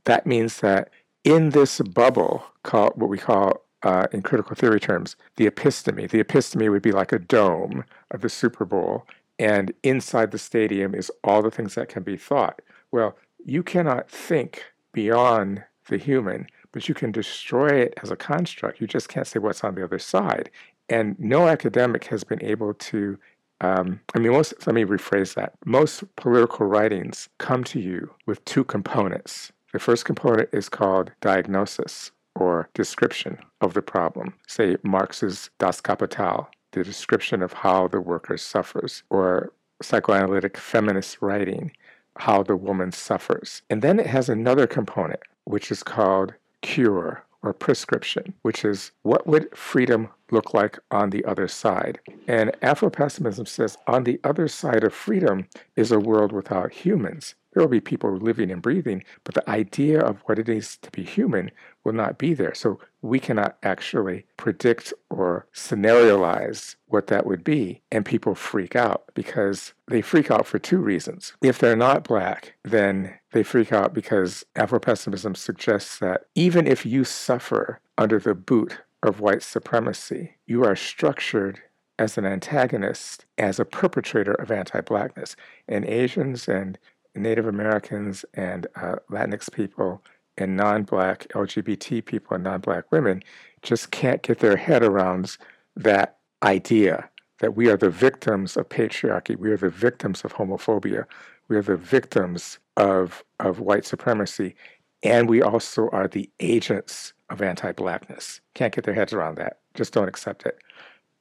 Speaker 3: that means that in this bubble, called what we call uh, in critical theory terms, the episteme. The episteme would be like a dome of the Super Bowl, and inside the stadium is all the things that can be thought. Well, you cannot think beyond the human, but you can destroy it as a construct. You just can't say what's on the other side. And no academic has been able to. Um, I mean, most, let me rephrase that. Most political writings come to you with two components. The first component is called diagnosis, or description of the problem. Say Marx's Das Kapital, the description of how the worker suffers, or psychoanalytic feminist writing, how the woman suffers. And then it has another component, which is called cure or prescription, which is what would freedom look like on the other side? And Afro pessimism says on the other side of freedom is a world without humans. There will be people living and breathing, but the idea of what it is to be human will not be there. So we cannot actually predict or scenarioize what that would be. And people freak out because they freak out for two reasons. If they're not black, then they freak out because Afro pessimism suggests that even if you suffer under the boot of white supremacy, you are structured as an antagonist, as a perpetrator of anti blackness. And Asians and Native Americans and uh, Latinx people and non black LGBT people and non black women just can't get their head around that idea that we are the victims of patriarchy, we are the victims of homophobia, we are the victims of, of white supremacy, and we also are the agents of anti blackness. Can't get their heads around that. Just don't accept it.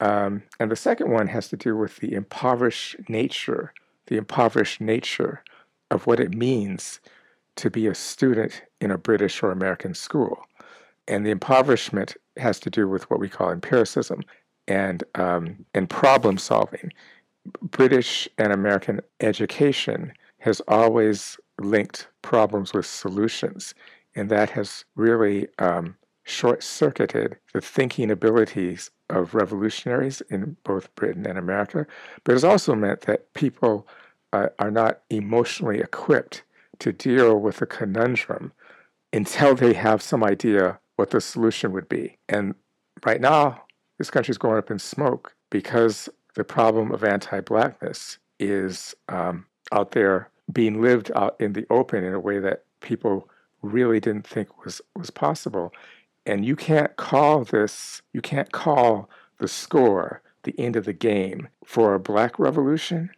Speaker 3: Um, and the second one has to do with the impoverished nature, the impoverished nature of what it means to be a student in a British or American school. And the impoverishment has to do with what we call empiricism and, um, and problem solving. British and American education has always linked problems with solutions, and that has really um, short circuited the thinking abilities of revolutionaries in both Britain and America, but it's also meant that people are, are not emotionally equipped to deal with a conundrum until they have some idea what the solution would be. And right now, this country is going up in smoke because the problem of anti blackness is um, out there being lived out in the open in a way that people really didn't think was, was possible. And you can't call this, you can't call the score the end of the game for a black revolution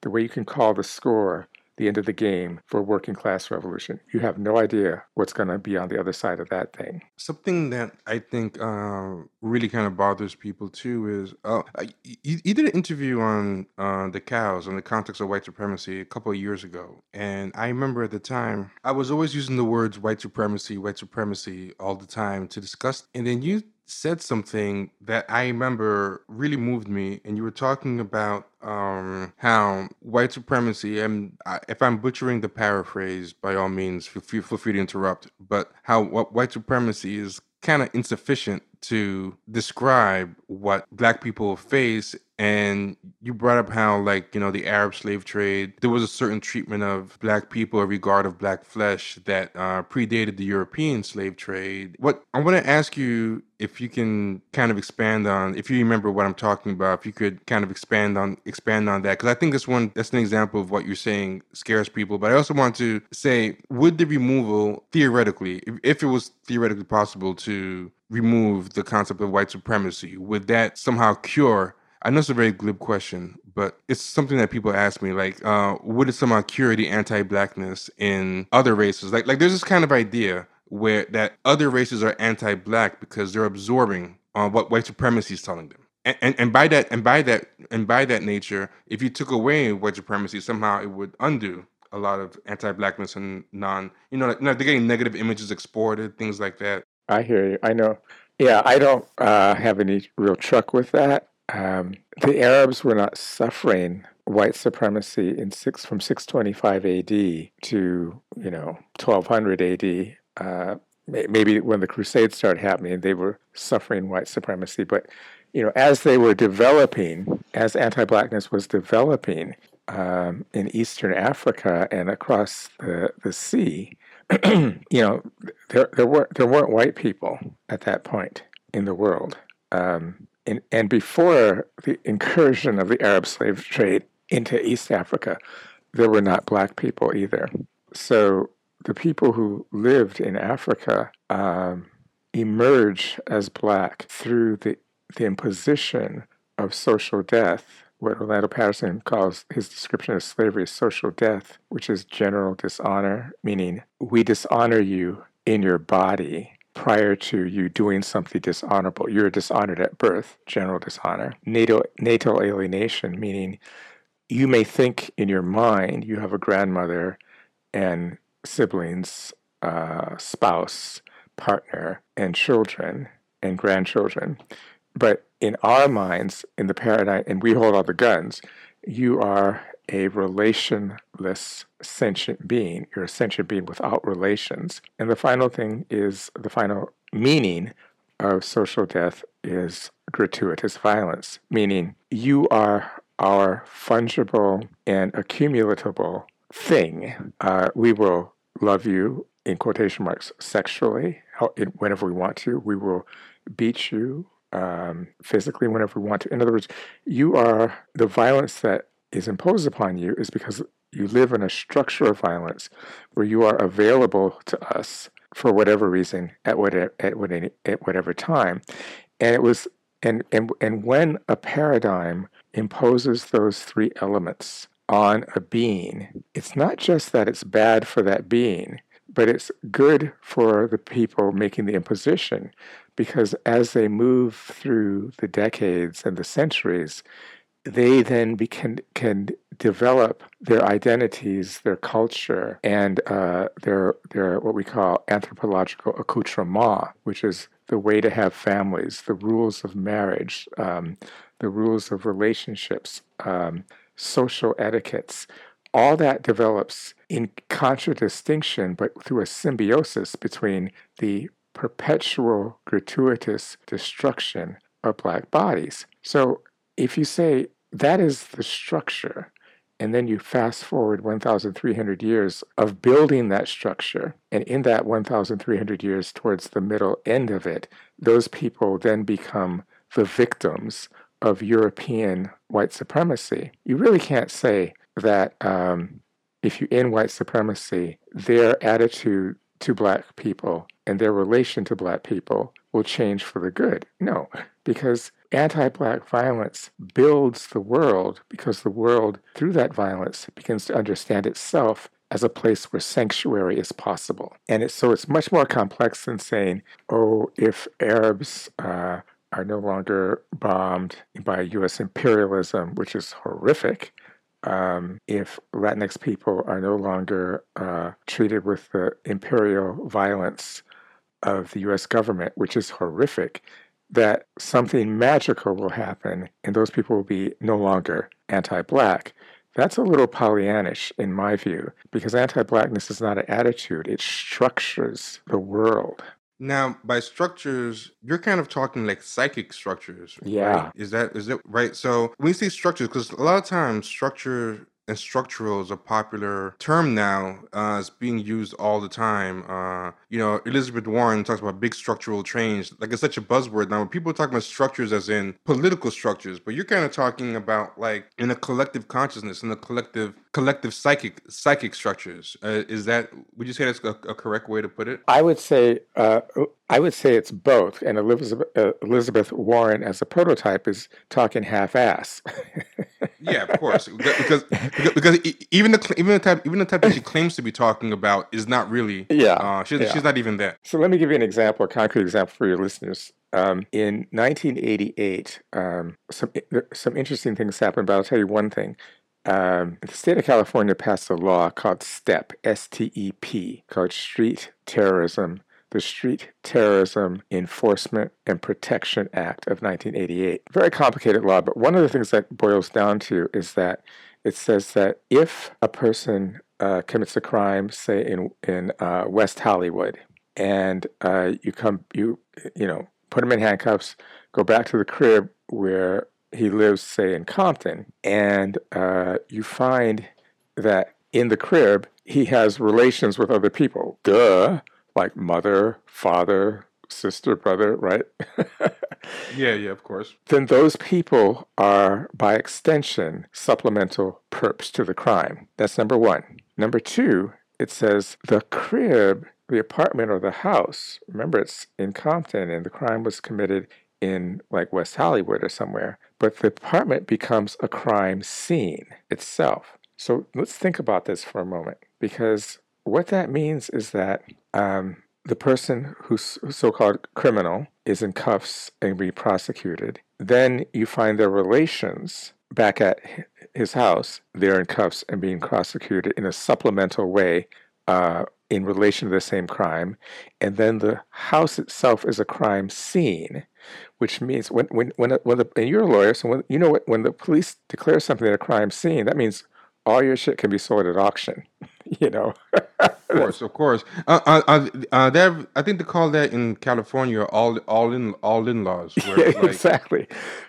Speaker 3: the way you can call the score the end of the game for working class revolution. You have no idea what's going to be on the other side of that thing.
Speaker 1: Something that I think uh, really kind of bothers people too is uh, you, you, did an interview on uh, the cows in the context of white supremacy a couple of years ago. And I remember at the time, I was always using the words white supremacy, white supremacy all the time to discuss. And then you said something that I remember really moved me, and you were talking about um, how white supremacy, and if I'm butchering the paraphrase, by all means, feel, feel free to interrupt, but how what white supremacy is kind of insufficient to describe what black people face and you brought up how like you know the arab slave trade there was a certain treatment of black people in regard of black flesh that uh, predated the european slave trade. What i want to ask you if you can kind of expand on if you remember what i'm talking about if you could kind of expand on expand on that because i think this one that's an example of what you're saying scares people but i also want to say would the removal theoretically if, if it was theoretically possible to remove the concept of white supremacy would that somehow cure I know it's a very glib question, but it's something that people ask me. Like, uh, would it somehow cure the anti-blackness in other races? Like, like there's this kind of idea where that other races are anti-black because they're absorbing uh, what white supremacy is telling them. And, and, and by that and by that and by that nature, if you took away white supremacy, somehow it would undo a lot of anti-blackness and non, you know, like, you know, they're getting negative images exported, things like that.
Speaker 3: I hear you. I know. Yeah, I don't uh, have any real truck with that. Um, the Arabs were not suffering white supremacy in six from 625 AD to you know 1200 AD. Uh, maybe when the Crusades started happening, they were suffering white supremacy. But you know, as they were developing, as anti-blackness was developing um, in Eastern Africa and across the the sea, you know, there there weren't there weren't white people at that point in the world. Um, and, and before the incursion of the Arab slave trade into East Africa, there were not black people either. So the people who lived in Africa um, emerge as black through the, the imposition of social death, what Orlando Patterson calls his description of slavery as social death, which is general dishonor, meaning we dishonor you in your body prior to you doing something dishonorable. You're dishonored at birth, general dishonor. Natal, natal alienation, meaning you may think in your mind you have a grandmother and siblings, uh, spouse, partner, and children and grandchildren. But in our minds, in the paradigm, and we hold all the guns, you are a relationless sentient being. You're a sentient being without relations. And the final thing is the final meaning of social death is gratuitous violence, meaning you are our fungible and accumulatable thing. Uh, we will love you, in quotation marks, sexually, whenever we want to. We will beat you um, physically whenever we want to. In other words, you are the violence that is imposed upon you is because you live in a structure of violence where you are available to us for whatever reason at whatever at, whatever, at whatever time and it was and, and and when a paradigm imposes those three elements on a being it's not just that it's bad for that being but it's good for the people making the imposition because as they move through the decades and the centuries they then be, can, can develop their identities, their culture, and uh, their, their what we call anthropological accoutrement, which is the way to have families, the rules of marriage, um, the rules of relationships, um, social etiquettes. All that develops in contradistinction, but through a symbiosis between the perpetual gratuitous destruction of black bodies. So if you say that is the structure, and then you fast forward 1,300 years of building that structure, and in that 1,300 years towards the middle end of it, those people then become the victims of European white supremacy. You really can't say that um, if you end white supremacy, their attitude to black people and their relation to black people will change for the good. No, because anti black violence builds the world because the world, through that violence, begins to understand itself as a place where sanctuary is possible. And it's, so it's much more complex than saying, oh, if Arabs uh, are no longer bombed by US imperialism, which is horrific. Um, if Latinx people are no longer uh, treated with the imperial violence of the US government, which is horrific, that something magical will happen and those people will be no longer anti black. That's a little Pollyannish in my view, because anti blackness is not an attitude, it structures the world.
Speaker 1: Now, by structures, you're kind of talking like psychic structures.
Speaker 3: Yeah.
Speaker 1: Right? Is that is it right? So when you say structures, because a lot of times structure and structural is a popular term now. Uh, it's being used all the time. Uh, you know, Elizabeth Warren talks about big structural change. Like it's such a buzzword now. When people talk about structures as in political structures, but you're kind of talking about like in a collective consciousness, in a collective collective psychic psychic structures. Uh, is that would you say that's a, a, correct way to put it?
Speaker 3: I would say uh, I would say it's both. And Elizabeth, uh, Elizabeth Warren, as a prototype, is talking half-ass.
Speaker 1: yeah, of course, because because, because even the even the type even the type that she claims to be talking about is not really.
Speaker 3: Yeah,
Speaker 1: uh, she's
Speaker 3: yeah.
Speaker 1: she's not even there.
Speaker 3: So let me give you an example, a concrete example for your listeners. Um, in 1988, um, some some interesting things happened, but I'll tell you one thing. Um, the state of California passed a law called STEP, S T E P, called Street Terrorism the Street Terrorism Enforcement and Protection Act of 1988. Very complicated law, but one of the things that boils down to is that it says that if a person uh, commits a crime, say in in uh, West Hollywood, and uh, you come you you know put him in handcuffs, go back to the crib where he lives, say in Compton, and uh, you find that in the crib he has relations with other people. Duh, like mother, father, sister, brother, right?
Speaker 1: yeah, yeah, of course.
Speaker 3: Then those people are, by extension, supplemental perps to the crime. That's number one. Number two, it says the crib, the apartment or the house, remember it's in Compton and the crime was committed in like West Hollywood or somewhere, but the apartment becomes a crime scene itself. So let's think about this for a moment because what that means is that um, the person who's so-called criminal is in cuffs and being prosecuted. Then you find their relations back at his house. They're in cuffs and being prosecuted in a supplemental way uh, in relation to the same crime. And then the house itself is a crime scene, which means when when when, when the, and you're a lawyer, so when you know what when the police declare something a crime scene, that means all your shit can be sold at auction. you know.
Speaker 1: of course, of course. Uh, uh, uh, uh that I think they call that in California all all in all in laws.
Speaker 3: Yeah, like, exactly.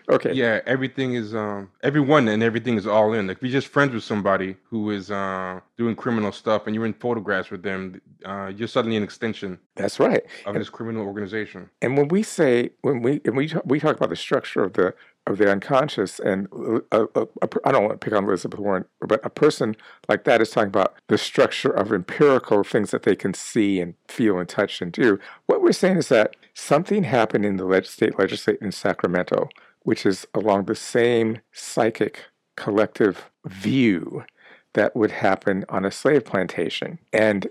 Speaker 3: Okay.
Speaker 1: Yeah, everything is um everyone and everything is all in. Like if you're just friends with somebody who is uh doing criminal stuff and you're in photographs with them, uh, you're suddenly an extension.
Speaker 3: That's right.
Speaker 1: Of
Speaker 3: and,
Speaker 1: this criminal organization.
Speaker 3: And when we say when we and we we talk about the structure of the of the unconscious. And uh, uh, uh, a, a, a, I don't want to pick on Elizabeth Warren, but a person like that is talking about the structure of empirical things that they can see and feel and touch and do. What we're saying is that something happened in the leg- state legislature in Sacramento, which is along the same psychic collective view that would happen on a slave plantation. And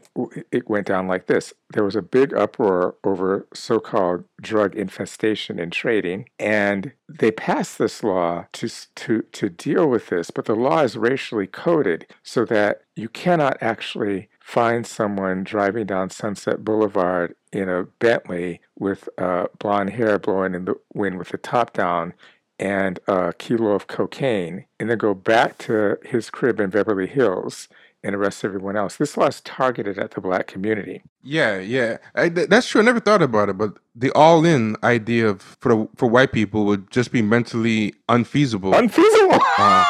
Speaker 3: it went down like this there was a big uproar over so called drug infestation in trading, and they passed this law to, to, to deal with this, but the law is racially coded so that you cannot actually find someone driving down Sunset Boulevard in a Bentley with uh, blonde hair blowing in the wind with the top down and a kilo of cocaine, and then go back to his crib in Beverly Hills and arrest everyone else. This law is targeted at the black community.
Speaker 1: Yeah, yeah, I, that's true. I never thought about it, but the all-in idea of for for white people would just be mentally unfeasible.
Speaker 3: Unfeasible. Uh,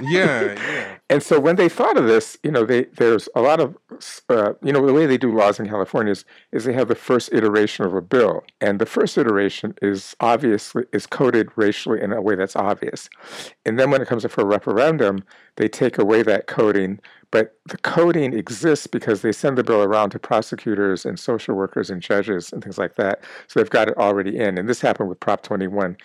Speaker 1: yeah, yeah.
Speaker 3: And so when they thought of this, you know, they there's a lot of, uh, you know, the way they do laws in California is, is they have the first iteration of a bill, and the first iteration is obviously is coded racially in a way that's obvious, and then when it comes up for a referendum, they take away that coding, but the coding exists because they send the bill around to prosecutors and social workers and judges and things like that, so they've got it already in, and this happened with Prop 21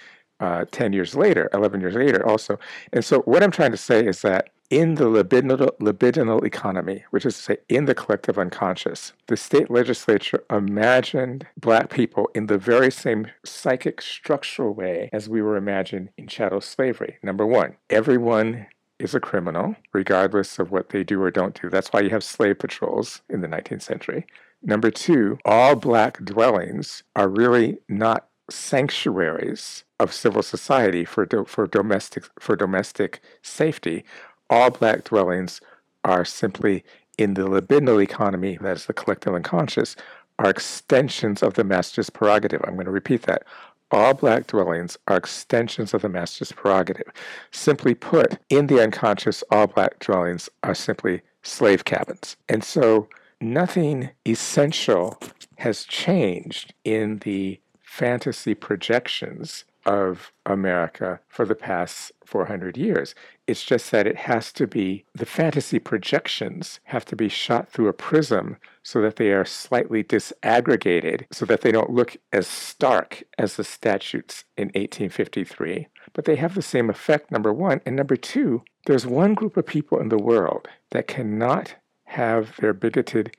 Speaker 3: uh, 10 years later, 11 years later, also. And so, what I'm trying to say is that in the libidinal, libidinal economy, which is to say, in the collective unconscious, the state legislature imagined Black people in the very same psychic structural way as we were imagined in chattel slavery. Number one, everyone is a criminal, regardless of what they do or don't do. That's why you have slave patrols in the 19th century. Number two, all Black dwellings are really not sanctuaries of civil society for, do, for, domestic, for domestic safety, all black dwellings are simply in the libidinal economy, that is the collective unconscious, are extensions of the master's prerogative. I'm going to repeat that. All black dwellings are extensions of the master's prerogative. Simply put, in the unconscious, all black dwellings are simply slave cabins. And so nothing essential has changed in the fantasy projections of America for the past 400 years. It's just that it has to be, the fantasy projections have to be shot through a prism so that they are slightly disaggregated, so that they don't look as stark as the statutes in 1853. But they have the same effect, number one. And number two, there's one group of people in the world that cannot have their bigoted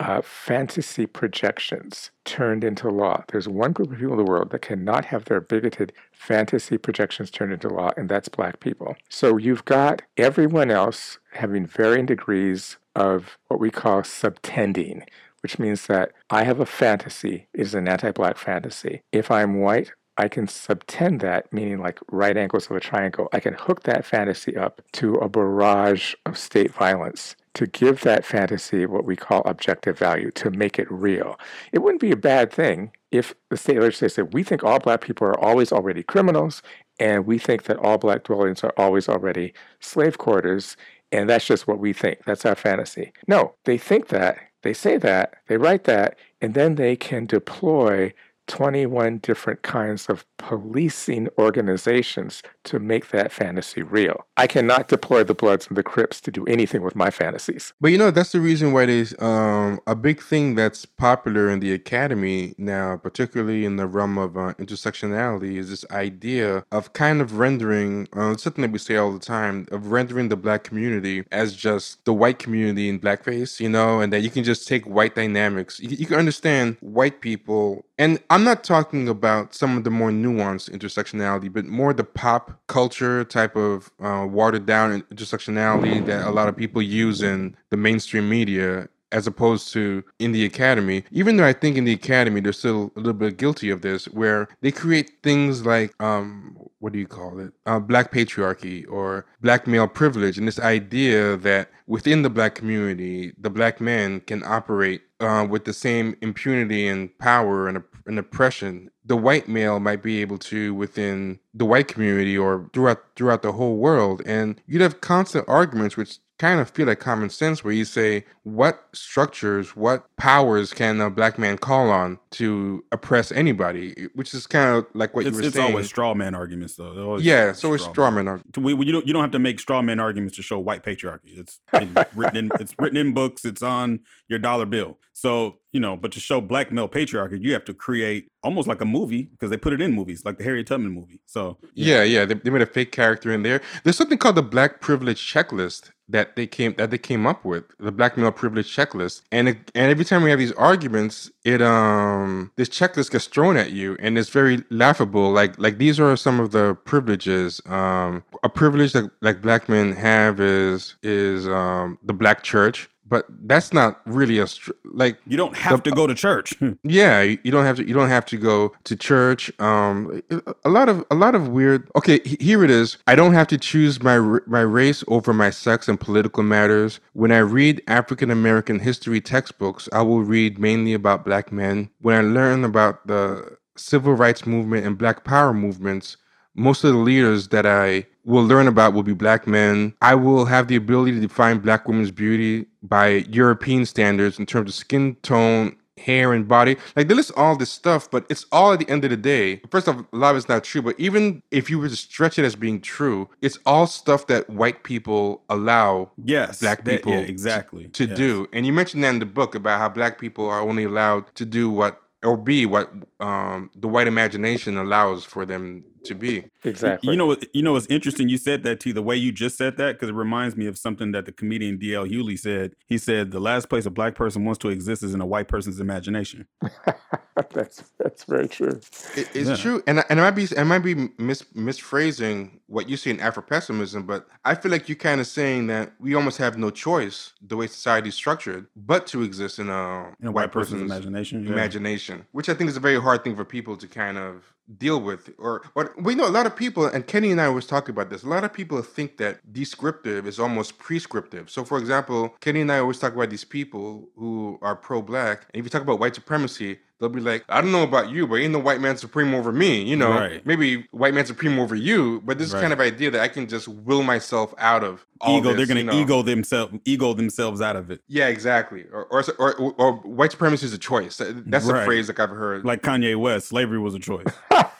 Speaker 3: uh, fantasy projections turned into law. There's one group of people in the world that cannot have their bigoted fantasy projections turned into law, and that's black people. So you've got everyone else having varying degrees of what we call subtending, which means that I have a fantasy, it is an anti black fantasy. If I'm white, I can subtend that, meaning like right angles of a triangle. I can hook that fantasy up to a barrage of state violence to give that fantasy what we call objective value, to make it real. It wouldn't be a bad thing if the state legislature said, we think all black people are always already criminals, and we think that all black dwellings are always already slave quarters, and that's just what we think. That's our fantasy. No, they think that, they say that, they write that, and then they can deploy 21 different kinds of policing organizations to make that fantasy real. I cannot deploy the Bloods and the Crips to do anything with my fantasies.
Speaker 1: But you know, that's the reason why there's um, a big thing that's popular in the academy now, particularly in the realm of uh, intersectionality, is this idea of kind of rendering uh, something that we say all the time of rendering the black community as just the white community in blackface, you know, and that you can just take white dynamics. You, you can understand white people and I'm not talking about some of the more nuanced intersectionality, but more the pop culture type of uh, watered down intersectionality that a lot of people use in the mainstream media as opposed to in the academy. Even though i think in the academy they're still a little bit guilty of this where they create things like um what do you call it? Uh, black patriarchy or black male privilege and this idea that within the black community the black man can operate uh, with the same impunity and power and, and oppression the white male might be able to within the white community or throughout throughout the whole world. And you'd have constant arguments which kind of feel like common sense where you say what structures what powers can a black man call on to oppress anybody which is kind of like what
Speaker 2: it's,
Speaker 1: you were
Speaker 2: it's
Speaker 1: saying
Speaker 2: always straw man arguments though
Speaker 1: yeah so it's straw man arguments
Speaker 2: we, we, you don't you don't have to make straw man arguments to show white patriarchy it's, it's written in it's written in books it's on your dollar bill so you know, but to show black male patriarchy, you have to create almost like a movie because they put it in movies, like the Harriet Tubman movie. So
Speaker 1: yeah, yeah, yeah. They, they, made a fake character in there. There's something called the Black Privilege Checklist that they came that they came up with, the Black male privilege checklist. And it, and every time we have these arguments, it um this checklist gets thrown at you, and it's very laughable. Like like these are some of the privileges. Um, a privilege that like black men have is is um the black church but that's not really a like
Speaker 2: you don't have the, to go to church.
Speaker 1: Yeah you don't have to you don't have to go to church. Um a lot of a lot of weird okay here it is. I don't have to choose my my race over my sex and political matters. When i read african american history textbooks i will read mainly about black men. When i learn about the civil rights movement and black power movements most of the leaders that I will learn about will be black men. I will have the ability to define black women's beauty by European standards in terms of skin tone, hair, and body. Like they list all this stuff, but it's all at the end of the day. First off, a lot of it's not true, but even if you were to stretch it as being true, it's all stuff that white people allow
Speaker 2: yes,
Speaker 1: black people
Speaker 2: yeah, exactly
Speaker 1: to, to
Speaker 2: yes.
Speaker 1: do. And you mentioned that in the book about how black people are only allowed to do what or be what um, the white imagination allows for them to be.
Speaker 3: Exactly.
Speaker 2: You know, you know, it's interesting. You said that to the way you just said that because it reminds me of something that the comedian D.L. Hughley said. He said the last place a black person wants to exist is in a white person's imagination.
Speaker 3: that's that's very true.
Speaker 1: It, it's yeah. true, and and I might be it might be mis, misphrasing what you see in Afro pessimism, but I feel like you're kind of saying that we almost have no choice the way society is structured, but to exist in a,
Speaker 2: in a white, white person's, person's, imagination.
Speaker 1: Imagination, yeah. which I think is a very hard thing for people to kind of deal with or or we know a lot of people and kenny and i was talking about this a lot of people think that descriptive is almost prescriptive. So for example kenny and i always talk about these people who are pro-black and if you talk about white supremacy they'll be like i don't know about you but ain't no white man supreme over me you know right. maybe white man supreme over you but this right. kind of idea that i can just will myself out of
Speaker 2: ego
Speaker 1: this,
Speaker 2: they're gonna
Speaker 1: you know?
Speaker 2: ego themselves ego themselves out of it
Speaker 1: yeah exactly or or, or, or white supremacy is a choice that's right. a phrase like i've heard
Speaker 2: like kanye west slavery was a choice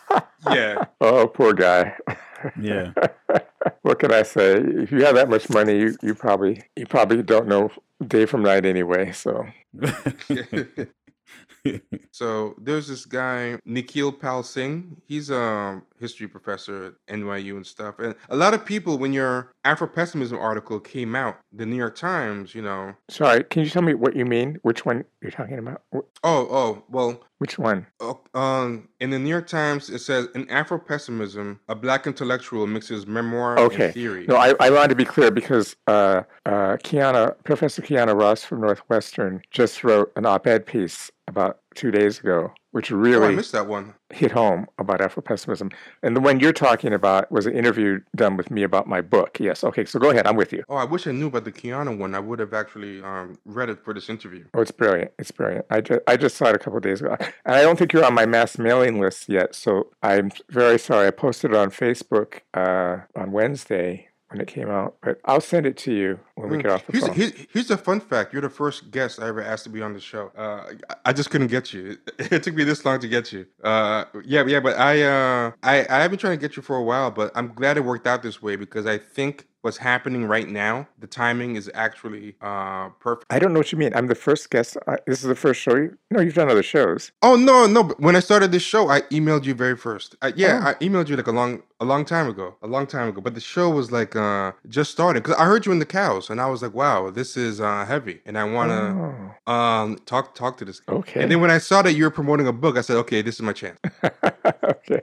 Speaker 1: yeah.
Speaker 3: Oh, poor guy.
Speaker 2: Yeah.
Speaker 3: what can I say? If you have that much money, you, you probably you probably don't know day from night anyway. So.
Speaker 1: so there's this guy Nikhil Pal Singh. He's um history professor at NYU and stuff. And a lot of people, when your Afro pessimism article came out, the New York Times, you know.
Speaker 3: Sorry, can you tell me what you mean? Which one you're talking about?
Speaker 1: Oh, oh, well,
Speaker 3: Which one?
Speaker 1: Oh, Um, in the New York Times, it says in Afro pessimism, a black intellectual mixes memoir
Speaker 3: Okay.
Speaker 1: and theory.
Speaker 3: No, I, I wanted to be clear because uh, uh, Kihana, Professor Kihana Ross from Northwestern just wrote an op-ed piece about two days ago, which
Speaker 1: oh, I
Speaker 3: really
Speaker 1: missed that one.
Speaker 3: hit home about Afro-pessimism. And the one you're talking about was an interview done with me about my book. Yes. Okay. So go ahead. I'm with you.
Speaker 1: Oh, I wish I knew about the Kihana one. I would have actually um, read it for this interview.
Speaker 3: Oh, it's brilliant. It's brilliant. I just, I just saw it a couple of days ago. And I don't think you're on my mass mailing list yet. So I'm very sorry. I posted it on Facebook uh, on Wednesday when it came out, but I'll send it to you when we
Speaker 1: Mm.
Speaker 3: get off the
Speaker 1: Here's,
Speaker 3: phone.
Speaker 1: here's, here's a fun fact. You're the first guest I ever asked to be on the show. Uh, I, I just couldn't get you. It, took me this long to get you. Uh, yeah, yeah, but I, uh, I, I have been trying to get you for a while, but I'm glad it worked out this way because I think what's happening right now, the timing is actually uh, perfect.
Speaker 3: I don't know what you mean. I'm the first guest. Uh, this is the first show. You, no, you've done other shows.
Speaker 1: Oh no, no! But when I started this show, I emailed you very first. I, yeah,
Speaker 3: Oh.
Speaker 1: I emailed you like a long, a long time ago, a long time ago. But the show was like uh just started because I heard you in the cows, and I was like, wow, this is uh heavy, and I want to
Speaker 3: Oh,
Speaker 1: um talk talk to this. guy.
Speaker 3: okay.
Speaker 1: And then when I saw that you were promoting a book, I said, okay, this is my chance.
Speaker 3: okay,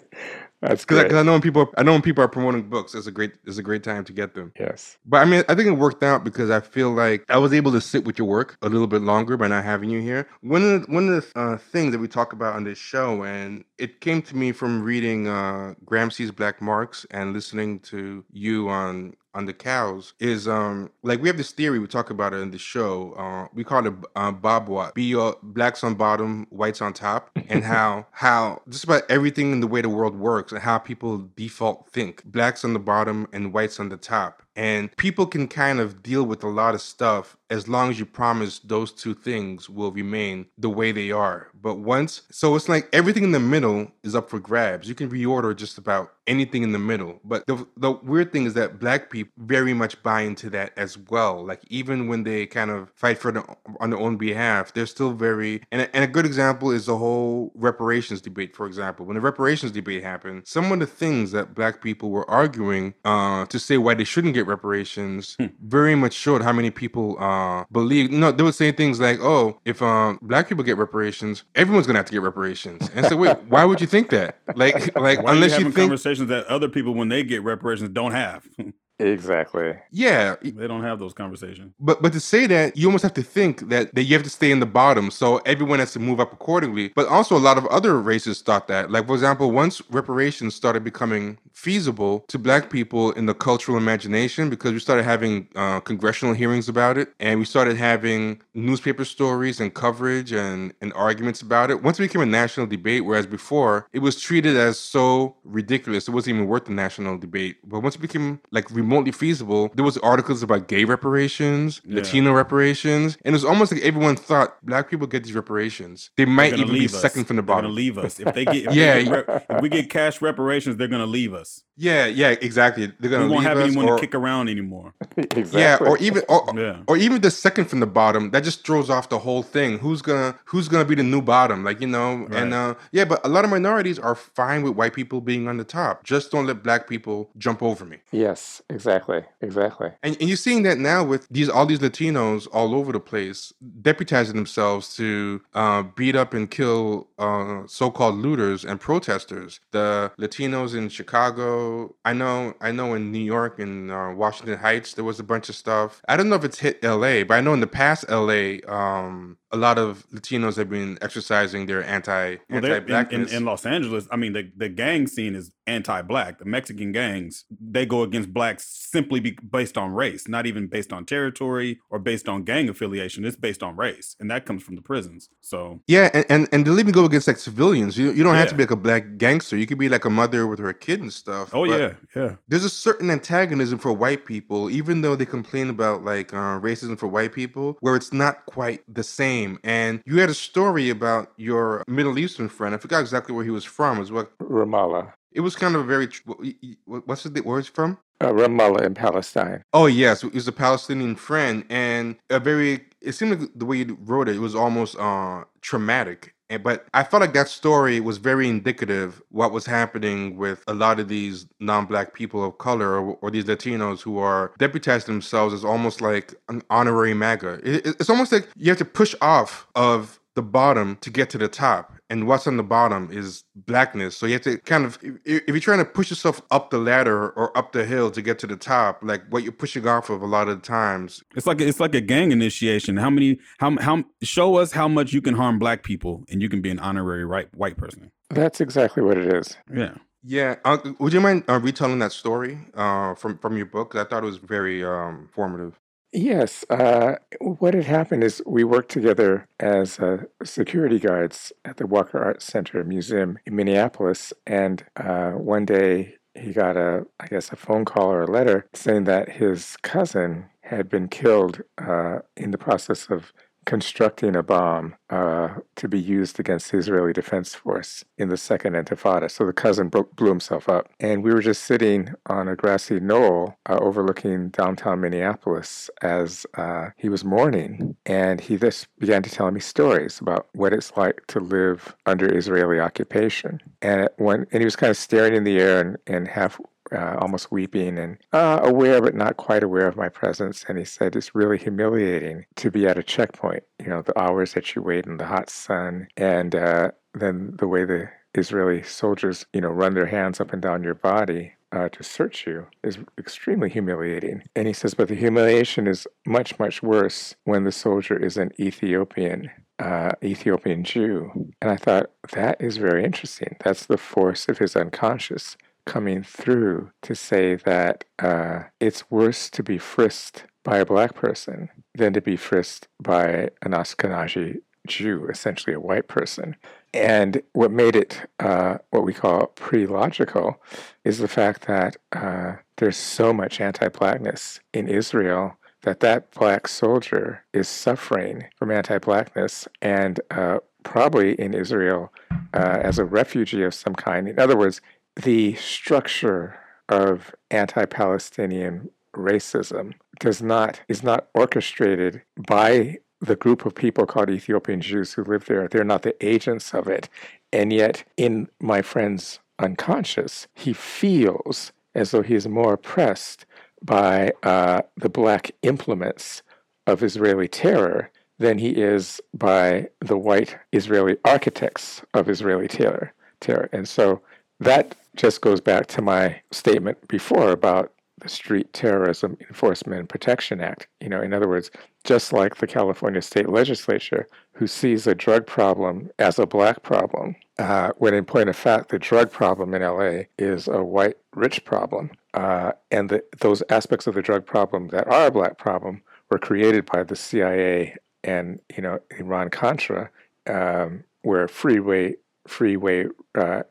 Speaker 3: that's
Speaker 1: Because
Speaker 3: good.
Speaker 1: I, know when people, I know when people are promoting books, it's a great, it's a great time to get them.
Speaker 3: yes.
Speaker 1: But I mean, I think it worked out because I feel like I was able to sit with your work a little bit longer by not having you here. One of the, one of the uh, things that we talk about on this show, and it came to me from reading uh, Gramsci's Black Marx and listening to you on on the cows is um like we have this theory we talk about it in the show uh we call it uh, bob what be uh, blacks on bottom whites on top and how how just about everything in the way the world works and how people default think. Blacks on the bottom and whites on the top and people can kind of deal with a lot of stuff as long as you promise those two things will remain the way they are. But once, so it's like everything in the middle is up for grabs. You can reorder just about anything in the middle. But the, the weird thing is that black people very much buy into that as well. Like even when they kind of fight for the, on their own behalf, they're still very, and a, and a good example is the whole reparations debate, for example. When the reparations debate happened, some of the things that black people were arguing uh, to say why they shouldn't get reparations very much showed how many people uh, believe. No, they would say things like, "Oh, if um, black people get reparations, everyone's gonna have to get reparations." And so, wait, why would you think that? Like, like
Speaker 2: Why
Speaker 1: unless
Speaker 2: you
Speaker 1: you,
Speaker 2: having
Speaker 1: think,
Speaker 2: conversations that other people, when they get reparations, don't have?
Speaker 3: Exactly.
Speaker 1: yeah,
Speaker 2: they don't have those conversations.
Speaker 1: But but to say that, you almost have to think that, that you have to stay in the bottom, so everyone has to move up accordingly. But also, a lot of other races thought that. Like for example, once reparations started becoming feasible to Black people in the cultural imagination, because we started having uh, congressional hearings about it, and we started having newspaper stories and coverage and and arguments about it. Once it became a national debate, whereas before it was treated as so ridiculous, it wasn't even worth the national debate. But once it became like remotely feasible, there was articles about gay reparations,
Speaker 2: Yeah.
Speaker 1: Latino reparations, and it was almost like everyone thought black people get these reparations. They might
Speaker 2: They're
Speaker 1: even be
Speaker 2: us.
Speaker 1: second from the bottom.
Speaker 2: They're gonna
Speaker 1: bottom.
Speaker 2: leave us if they get. If
Speaker 1: Yeah.
Speaker 2: they get re- if we get cash reparations, they're gonna leave us.
Speaker 1: Yeah, yeah, exactly. They're gonna
Speaker 2: We won't
Speaker 1: leave
Speaker 2: have
Speaker 1: us,
Speaker 2: anyone
Speaker 1: or,
Speaker 2: to kick around anymore.
Speaker 3: exactly.
Speaker 1: Yeah, or even or,
Speaker 2: Yeah.
Speaker 1: or even the second from the bottom. That just throws off the whole thing. Who's gonna who's gonna be the new bottom? Like you know, and uh, yeah, but a lot of minorities are fine with white people being on the top. Just don't let black people jump over me.
Speaker 3: Yes, exactly. Exactly.
Speaker 1: And, and you're seeing that now with these all these Latinos all over the place deputizing themselves to uh, beat up and kill uh, so-called looters and protesters. The Latinos in Chicago, I know, I know in New York and uh, Washington Heights, there was a bunch of stuff. I don't know if it's hit L.A., but I know in the past L.A. Um, a lot of Latinos have been exercising their anti
Speaker 2: Well, they're- in, in,
Speaker 1: anti-blackness.
Speaker 2: in Los Angeles, I mean, the, the gang scene is anti-black. The Mexican gangs they go against blacks simply be, based on race, not even based on territory or based on gang affiliation. It's based on race, and that comes from the prisons. So
Speaker 1: Yeah, and, and, and they'll even go against like civilians. You you don't have to be like a black gangster. You could be like a mother with her kid and stuff.
Speaker 2: Oh yeah, yeah.
Speaker 1: There's a certain antagonism for white people, even though they complain about like uh, racism for white people, where it's not quite the same. And you had a story about your Middle Eastern friend. I forgot exactly where he was from. As what
Speaker 3: Ramallah.
Speaker 1: it was kind of a very. tr- wh- y- y- What's the where he's from?
Speaker 3: Uh, Ramallah in Palestine.
Speaker 1: Oh yes, it was a Palestinian friend, and a very it seemed like the way you wrote it, it was almost uh traumatic. And, but I felt like that story was very indicative what was happening with a lot of these non-black people of color or, or these Latinos who are deputizing themselves as almost like an honorary MAGA. It, it's almost like you have to push off of the bottom to get to the top and what's on the bottom is blackness. So you have to kind of if, if you're trying to push yourself up the ladder or up the hill to get to the top like what you're pushing off of a lot of the times.
Speaker 2: It's like it's like a gang initiation. How many how how show us how much you can harm black people and you can be an honorary right white person.
Speaker 3: That's exactly what it is.
Speaker 2: Yeah.
Speaker 1: Yeah, uh, would you mind uh, retelling that story uh, from from your book? I thought it was very um, formative.
Speaker 3: Yes. Uh, what had happened is we worked together as uh, security guards at the Walker Art Center Museum in Minneapolis. And uh, one day he got a, I guess, a phone call or a letter saying that his cousin had been killed uh, in the process of constructing a bomb uh, to be used against the Israeli Defense Force in the Second Intifada. So the cousin blew himself up. And we were just sitting on a grassy knoll uh, overlooking downtown Minneapolis as uh, he was mourning. And he just began to tell me stories about what it's like to live under Israeli occupation. And, when, and he was kind of staring in the air and, and half uh, almost weeping and uh, aware but not quite aware of my presence. And he said, It's really humiliating to be at a checkpoint, you know, the hours that you wait in the hot sun, and uh, then the way the Israeli soldiers, you know, run their hands up and down your body uh, to search you is extremely humiliating. And he says, but the humiliation is much, much worse when the soldier is an Ethiopian. Uh, Ethiopian Jew. And I thought, that is very interesting. That's the force of his unconscious coming through to say that uh, it's worse to be frisked by a black person than to be frisked by an Ashkenazi Jew, essentially a white person. And what made it uh, what we call pre-logical is the fact that uh, there's so much anti-blackness in Israel that that black soldier is suffering from anti-blackness and uh, probably in Israel uh, as a refugee of some kind. In other words, the structure of anti-Palestinian racism does not is not orchestrated by the group of people called Ethiopian Jews who live there. They're not the agents of it. And yet, in my friend's unconscious, he feels as though he is more oppressed by uh, the black implements of Israeli terror than he is by the white Israeli architects of Israeli terror. terror. And so that just goes back to my statement before about the Street Terrorism Enforcement and Protection Act. You know, in other words, just like the California state legislature, who sees a drug problem as a black problem, uh, when in point of fact, the drug problem in LA is a white rich problem. Uh, and the, those aspects of the drug problem that are a black problem were created by the CIA and, you know, Iran Contra, um, where freeway freeway uh,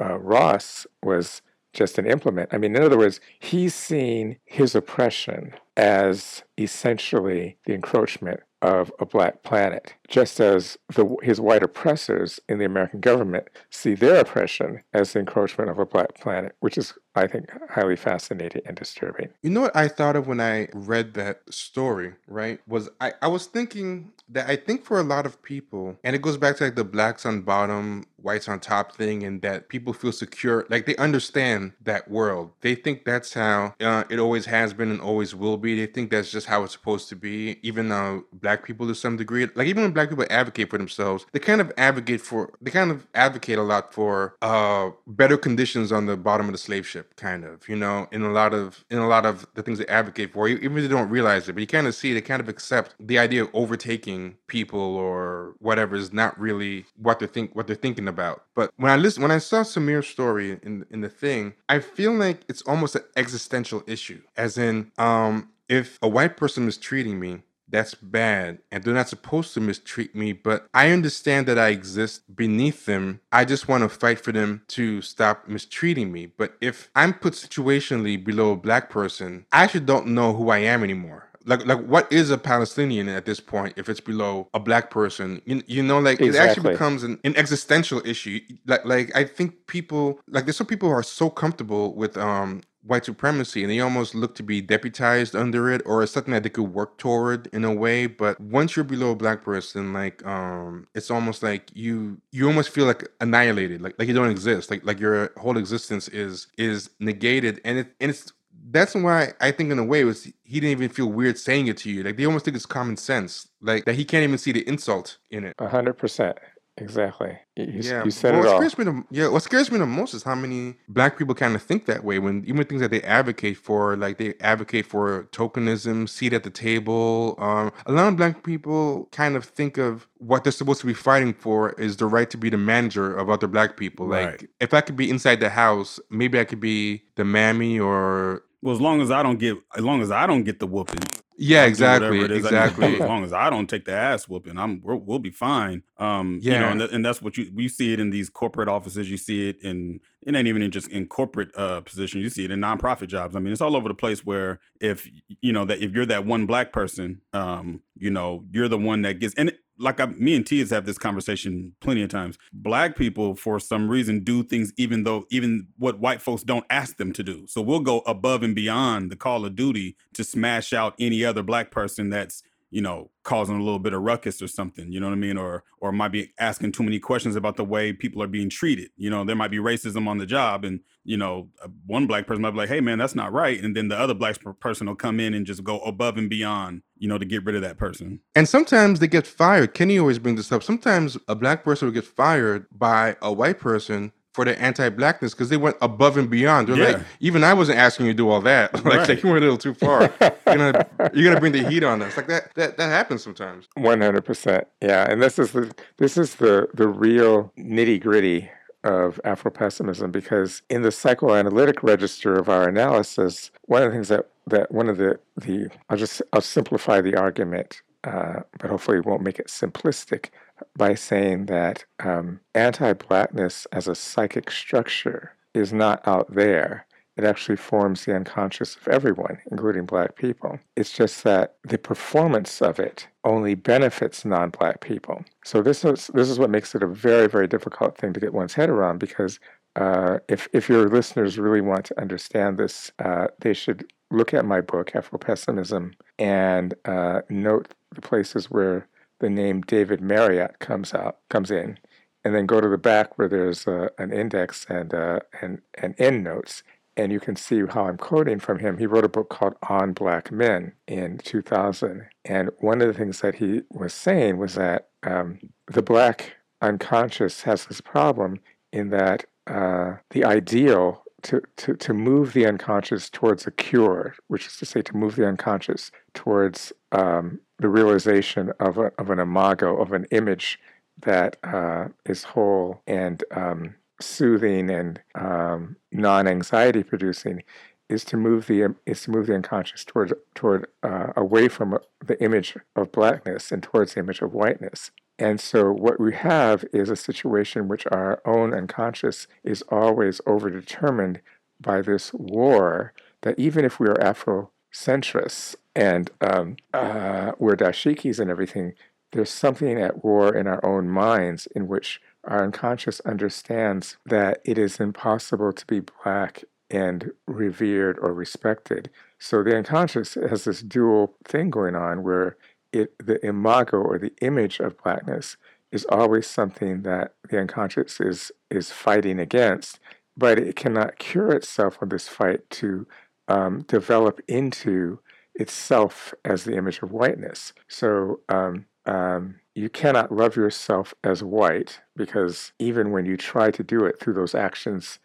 Speaker 3: uh, Ross was just an implement. I mean, in other words, he's seeing his oppression as essentially the encroachment of a black planet, just as the, his white oppressors in the American government see their oppression as the encroachment of a black planet, which is, I think, highly fascinating and disturbing.
Speaker 1: You know what I thought of when I read that story, right? Was I, I was thinking that I think for a lot of people, and it goes back to like the blacks on bottom, whites on top thing, and that people feel secure, like they understand that world. They think that's how uh, it always has been and always will be. They think that's just how it's supposed to be, even though black people to some degree, like even black people advocate for themselves, they kind of advocate for, they kind of advocate a lot for uh, better conditions on the bottom of the slave ship, kind of, you know, in a lot of, in a lot of the things they advocate for, even if they don't realize it, but you kind of see, they kind of accept the idea of overtaking people or whatever is not really what they think what they're thinking about. But when I listen when I saw Samir's story in in the thing, I feel like it's almost an existential issue. As in, um, if a white person is treating me, that's bad and they're not supposed to mistreat me but i understand that i exist beneath them i just want to fight for them to stop mistreating me but if i'm put situationally below a black person i actually don't know who i am anymore like like what is a Palestinian at this point if it's below a black person? You, you know, like exactly. it actually becomes an, an existential issue. Like like I think people like there's some people who are so comfortable with um white supremacy and they almost look to be deputized under it or it's something that they could work toward in a way but once you're below a black person like um it's almost like you you almost feel like annihilated like like you don't exist like like your whole existence is is negated and it and it's that's why I think in a way was he didn't even feel weird saying it to you. Like they almost think it's common sense. Like that he can't even see the insult in it.
Speaker 3: A hundred percent. Exactly. You,
Speaker 1: yeah.
Speaker 3: you said
Speaker 1: well,
Speaker 3: it
Speaker 1: what
Speaker 3: all.
Speaker 1: scares me the, yeah, what scares me the most is how many black people kind of think that way when even things that they advocate for, like they advocate for tokenism, seat at the table. Um, a lot of black people kind of think of what they're supposed to be fighting for is the right to be the manager of other black people. Like
Speaker 2: Right.
Speaker 1: if I could be inside the house, maybe I could be the mammy or
Speaker 2: Well, as long as I don't get, as long as I don't get the whooping,
Speaker 1: yeah,
Speaker 2: I'll do whatever
Speaker 1: exactly,
Speaker 2: it is I need
Speaker 1: exactly.
Speaker 2: As long as I don't take the ass whooping, I'm we're, we'll be fine. Um, you know, and, th- and that's what you you see it in these corporate offices. You see it in it ain't even in just in corporate uh positions. You see it in nonprofit jobs. I mean, it's all over the place. Where if you know that if you're that one black person, um, you know, you're the one that gets and. Like I, me and Tias have this conversation plenty of times. Black people, for some reason, do things even though even what white folks don't ask them to do. So we'll go above and beyond the call of duty to smash out any other black person that's you know causing a little bit of ruckus or something. You know what I mean? Or or might be asking too many questions about the way people are being treated. You know, there might be racism on the job, and you know, uh, one black person might be like, "Hey, man, that's not right," and then the other black person will come in and just go above and beyond. You know, to get rid of that person.
Speaker 1: And sometimes they get fired. Kenny always brings this up. Sometimes a black person will get fired by a white person for their anti-blackness because they went above and beyond. They're like,
Speaker 2: Yeah.
Speaker 1: even I wasn't asking you to do all that. like,
Speaker 2: Right.
Speaker 1: like, you went a little too far. you're gonna you're gonna bring the heat on us. Like that that that happens sometimes.
Speaker 3: One hundred percent. Yeah, and this is the this is the the real nitty gritty of Afro pessimism because in the psychoanalytic register of our analysis, one of the things that that one of the the I'll just I'll simplify the argument, uh, but hopefully it won't make it simplistic by saying that um, anti-blackness as a psychic structure is not out there. It actually forms the unconscious of everyone, including black people. It's just that the performance of it only benefits non-black people. So this is this is what makes it a very very difficult thing to get one's head around because uh, if if your listeners really want to understand this, uh, they should look at my book Afro Pessimism and uh, note the places where the name David Marriott comes out comes in, and then go to the back where there's uh, an index and uh, and and end notes and you can see how I'm quoting from him. He wrote a book called On Black Men in 2000. And one of the things that he was saying was that um, the black unconscious has this problem in that uh, the ideal to, to, to move the unconscious towards a cure, which is to say, to move the unconscious towards um, the realization of, a, of an imago, of an image that uh, is whole and um, soothing and um, non-anxiety producing is to move the is to move the unconscious toward toward uh, away from the image of blackness and towards the image of whiteness. And so what we have is a situation in which our own unconscious is always overdetermined by this war that even if we are Afrocentrists and um, uh, we're dashikis and everything, there's something at war in our own minds in which our unconscious understands that it is impossible to be black and revered or respected. So the unconscious has this dual thing going on where it the imago or the image of blackness is always something that the unconscious is is fighting against, but it cannot cure itself of this fight to um, develop into itself as the image of whiteness. So um, um, you cannot love yourself as white because even when you try to do it through those actions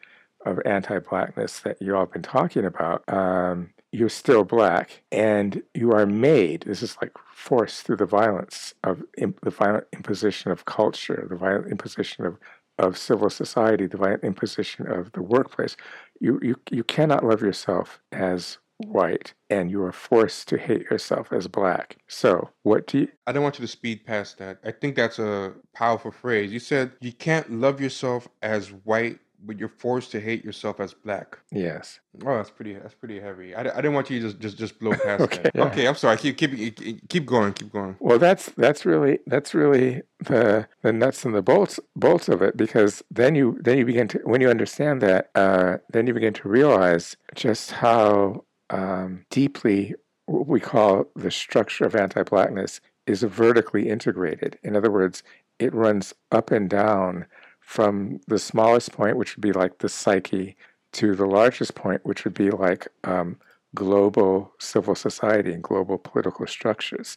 Speaker 3: of anti-blackness that you all have been talking about, um, you're still black, and you are made. This is like forced through the violence of imp- the violent imposition of culture, the violent imposition of of civil society, the violent imposition of the workplace. You you you cannot love yourself as white and you are forced to hate yourself as black. So, what do you
Speaker 1: I don't want you to speed past that. I think that's a powerful phrase. You said you can't love yourself as white, but you're forced to hate yourself as black.
Speaker 3: Yes.
Speaker 1: Oh, that's pretty. That's pretty heavy. I, I didn't want you to just just just blow past
Speaker 3: Okay,
Speaker 1: that.
Speaker 3: yeah.
Speaker 1: Okay, I'm sorry. Keep keep keep going. Keep going.
Speaker 3: Well, that's that's really that's really the the nuts and the bolts bolts of it because then you then you begin to when you understand that uh, then you begin to realize just how um, deeply what we call the structure of anti-blackness is vertically integrated. In other words, it runs up and down from the smallest point, which would be like the psyche, to the largest point, which would be like um, global civil society and global political structures.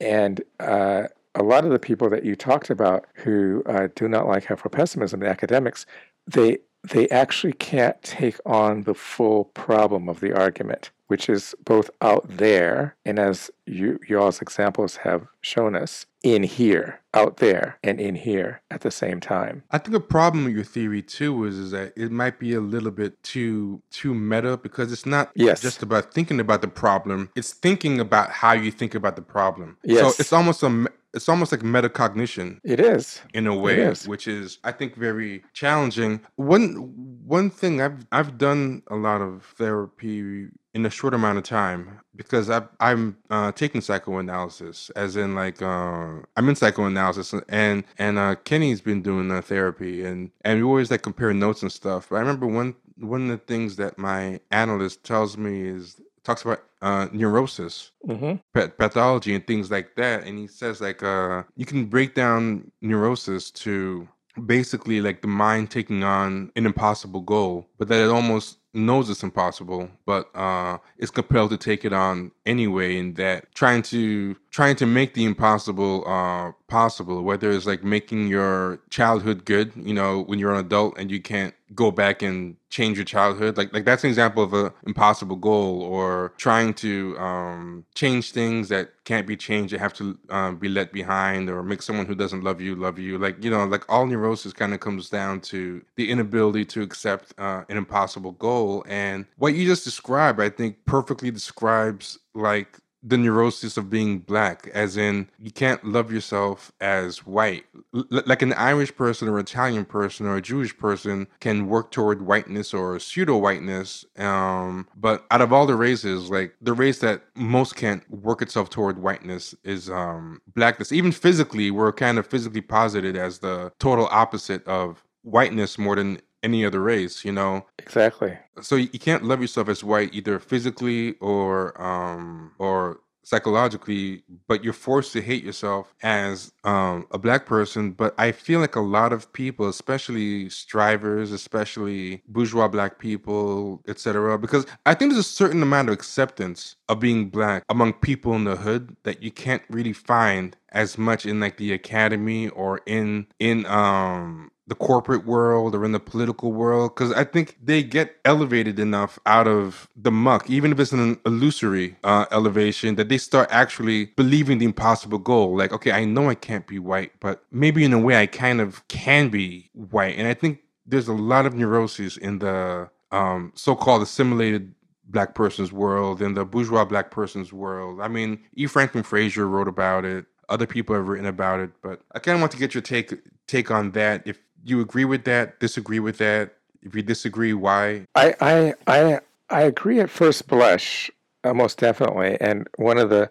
Speaker 3: And uh, a lot of the people that you talked about who uh, do not like Afro-pessimism, the academics, they they actually can't take on the full problem of the argument, which is both out there and as you y'all's examples have shown us, in here, out there and in here at the same time.
Speaker 1: I think a problem with your theory too is, is that it might be a little bit too too meta because it's not
Speaker 3: Yes.
Speaker 1: just about thinking about the problem. It's thinking about how you think about the problem.
Speaker 3: Yes.
Speaker 1: So it's almost a it's almost like metacognition
Speaker 3: It is.
Speaker 1: in a way,
Speaker 3: is.
Speaker 1: which is I think very challenging. One one thing I've I've done a lot of therapy in a short amount of time because I've, I'm uh, taking psychoanalysis, as in like uh, I'm in psychoanalysis, and and uh, Kenny's been doing uh, therapy, and and we always like compare notes and stuff. But I remember one one of the things that my analyst tells me is talks about uh, neurosis
Speaker 3: hmm
Speaker 1: pa- pathology and things like that and he says like uh you can break down neurosis to basically like the mind taking on an impossible goal but that it almost knows it's impossible but uh is compelled to take it on anyway and that trying to trying to make the impossible uh possible whether it's like making your childhood good you know when you're an adult and you can't go back and change your childhood? Like like that's an example of a impossible goal or trying to um change things that can't be changed that have to um, be let behind or make someone who doesn't love you love you. Like you know like all neurosis kind of comes down to the inability to accept uh, an impossible goal. And what you just described i think perfectly describes like the neurosis of being black, as in you can't love yourself as white. L- like an Irish person or Italian person or a Jewish person can work toward whiteness or pseudo whiteness. Um, but out of all the races, like the race that most can't work itself toward whiteness is um, blackness. Even physically, we're kind of physically posited as the total opposite of whiteness more than any other race, you know?
Speaker 3: Exactly.
Speaker 1: so you can't love yourself as white either physically or um or psychologically but you're forced to hate yourself as um a black person but i feel like a lot of people especially strivers especially bourgeois black people etc because i think there's a certain amount of acceptance of being black among people in the hood that you can't really find as much in like the academy or in in um the corporate world or in the political world because I think they get elevated enough out of the muck, even if it's an illusory uh, elevation, that they start actually believing the impossible goal. Like, okay, I know I can't be white, but maybe in a way I kind of can be white. And I think there's a lot of neuroses in the um, so-called assimilated black person's world in the bourgeois black person's world. I mean, E. Franklin Frazier wrote about it. Other people have written about it, but I kind of want to get your take take on that. If you agree with that, disagree with that. If you disagree, why?
Speaker 3: I I I I agree at first blush, uh, most definitely. And one of the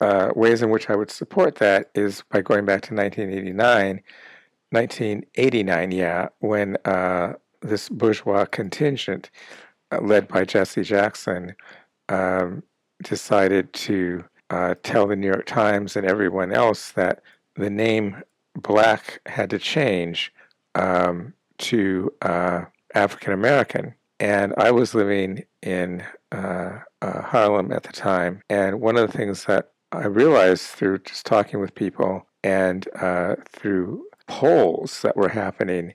Speaker 3: uh, ways in which I would support that is by going back to 1989, 1989, yeah, when uh, this bourgeois contingent, uh, led by Jesse Jackson, um, decided to uh, tell the New York Times and everyone else that the name Black had to change um, to uh, African American. And I was living in uh, uh, Harlem at the time. And one of the things that I realized through just talking with people and uh, through polls that were happening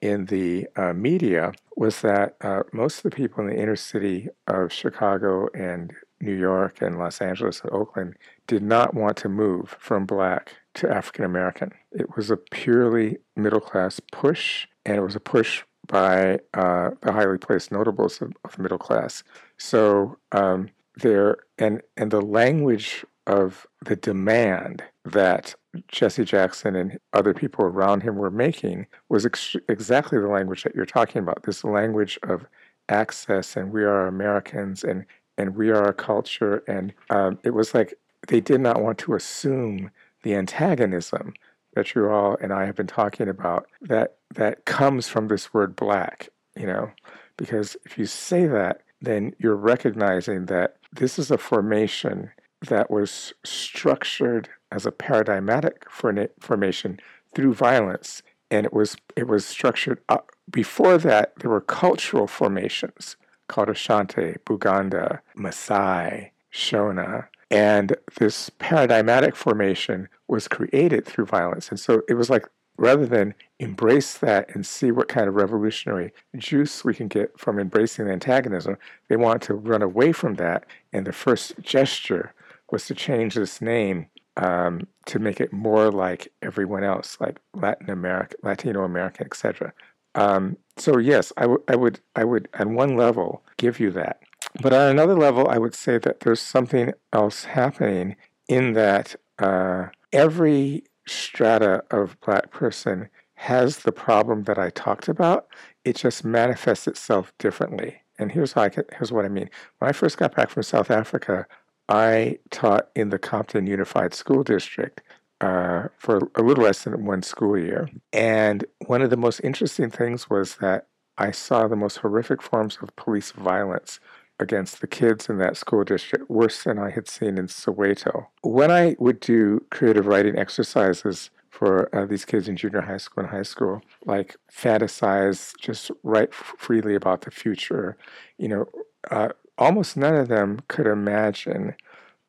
Speaker 3: in the uh, media was that uh, most of the people in the inner city of Chicago and New York and Los Angeles and Oakland did not want to move from black to African American. It was a purely middle class push, and it was a push by uh, the highly placed notables of, of the middle class. So um, there, and and the language of the demand that Jesse Jackson and other people around him were making was ex- exactly the language that you're talking about. This language of access and we are Americans and and we are a culture. And um, it was like they did not want to assume the antagonism that you all and I have been talking about that that comes from this word black, you know, because if you say that, then you're recognizing that this is a formation that was structured as a paradigmatic formation through violence, and it was it was structured up. Before that, there were cultural formations called Ashanti, Buganda, Maasai, Shona, and this paradigmatic formation was created through violence. And so it was like rather than embrace that and see what kind of revolutionary juice we can get from embracing the antagonism, they want to run away from that. And the first gesture was to change this name um, to make it more like everyone else, like Latin America, Latino American, etc. Um, so yes, I, w- I would, I would, on one level, give you that. But on another level, I would say that there's something else happening in that uh, every strata of Black person has the problem that I talked about. It just manifests itself differently. And here's how I can, here's what I mean. When I first got back from South Africa, I taught in the Compton Unified School District uh, for a little less than one school year. And one of the most interesting things was that I saw the most horrific forms of police violence against the kids in that school district, worse than I had seen in Soweto. When I would do creative writing exercises for uh, these kids in junior high school and high school, like fantasize, just write f- freely about the future, you know, uh, almost none of them could imagine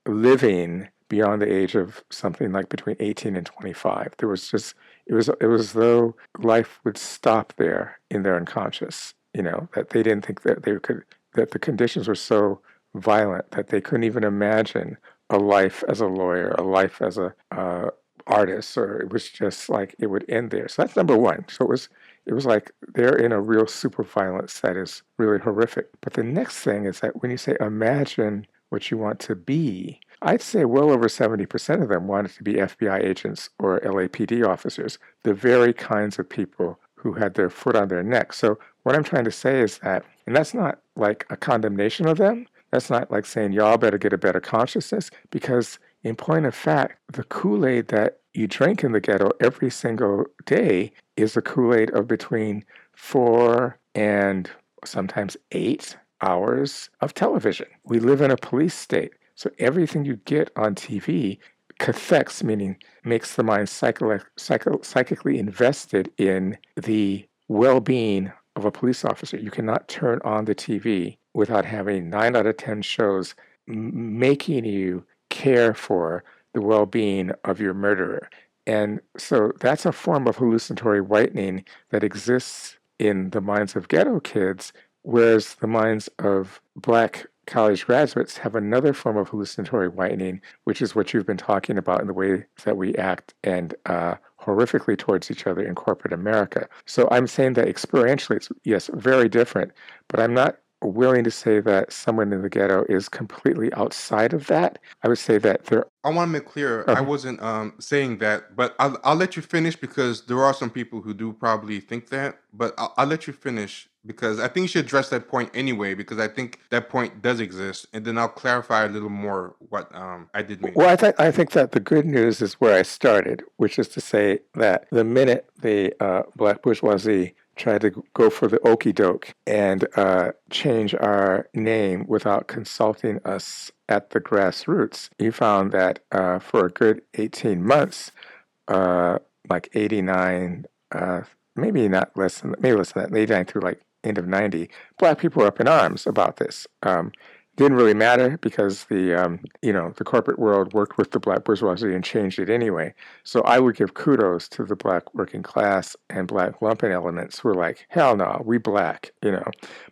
Speaker 3: living beyond the age of something like between 18 and 25. There was just it was it was as though life would stop there in their unconscious. You know that they didn't think that they could that the conditions were so violent that they couldn't even imagine a life as a lawyer, a life as a uh, artist, or it was just like it would end there. So that's number one. So it was it was like they're in a real super violence that is really horrific. But the next thing is that when you say imagine what you want to be, I'd say well over 70% of them wanted to be FBI agents or LAPD officers, the very kinds of people who had their foot on their neck. So what I'm trying to say is that, and that's not like a condemnation of them. That's not like saying y'all better get a better consciousness, because in point of fact, the Kool Aid that you drink in the ghetto every single day is the Kool Aid of between four and sometimes eight hours of television. We live in a police state. So everything you get on TV cathects, meaning makes the mind psycho- psycho- psychically invested in the well being of a police officer. You cannot turn on the TV without having nine out of 10 shows making you care for the well being of your murderer. And so that's a form of hallucinatory whitening that exists in the minds of ghetto kids, whereas the minds of black college graduates have another form of hallucinatory whitening, which is what you've been talking about in the way that we act and uh, horrifically towards each other in corporate America. So I'm saying that experientially, it's yes, very different, but I'm not willing to say that someone in the ghetto is completely outside of that. I would say that there.
Speaker 1: I want to make clear, I wasn't um, saying that, but I'll, I'll let you finish because there are some people who do probably think that. But I'll, I'll let you finish because I think you should address that point anyway because I think that point does exist, and then I'll clarify a little more what um, I did mean.
Speaker 3: Well, I think I think that the good news is where I started, which is to say that the minute the uh, black bourgeoisie tried to go for the okey doke and uh, change our name without consulting us at the grassroots. You found that uh, for a good 18 months, uh, like 89, uh, maybe not less than, maybe less than that, 89 through like end of 90, black people were up in arms about this. Um, didn't really matter because the um, you know the corporate world worked with the black bourgeoisie and changed it anyway. So I would give kudos to the black working class and black lumpen elements who are like, hell no, we black, you know.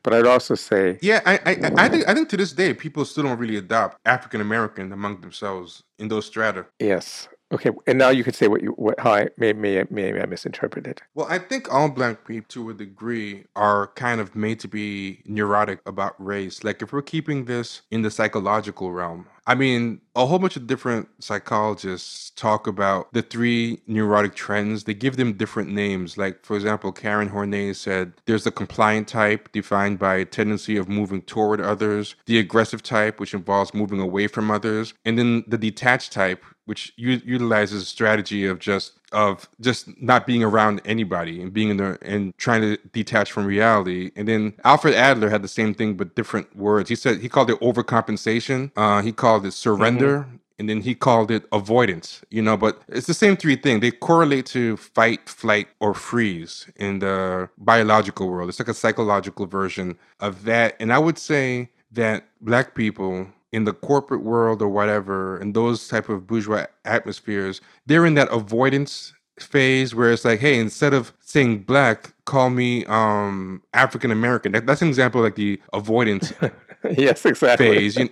Speaker 3: But I'd also say,
Speaker 1: yeah, I I, I think I think to this day people still don't really adopt African American among themselves in those strata.
Speaker 3: Yes, Okay, and now you can say what you what how I may may may I misinterpreted.
Speaker 1: Well, I think all black people, to a degree, are kind of made to be neurotic about race. Like if we're keeping this in the psychological realm, I mean, a whole bunch of different psychologists talk about the three neurotic trends. They give them different names. Like, for example, Karen Horney said there's the compliant type, defined by a tendency of moving toward others, the aggressive type, which involves moving away from others, and then the detached type, which u- utilizes a strategy of just of just not being around anybody and being in there and trying to detach from reality. And then Alfred Adler had the same thing but different words. He said he called it overcompensation. Uh, he called it surrender. Mm-hmm. And then he called it avoidance, you know, but it's the same three things. They correlate to fight, flight, or freeze in the biological world. It's like a psychological version of that. And I would say that black people in the corporate world or whatever, in those type of bourgeois atmospheres, they're in that avoidance phase where it's like, hey, instead of saying black, call me um African American. That, that's an example like the avoidance
Speaker 3: yes, exactly.
Speaker 1: phase. You,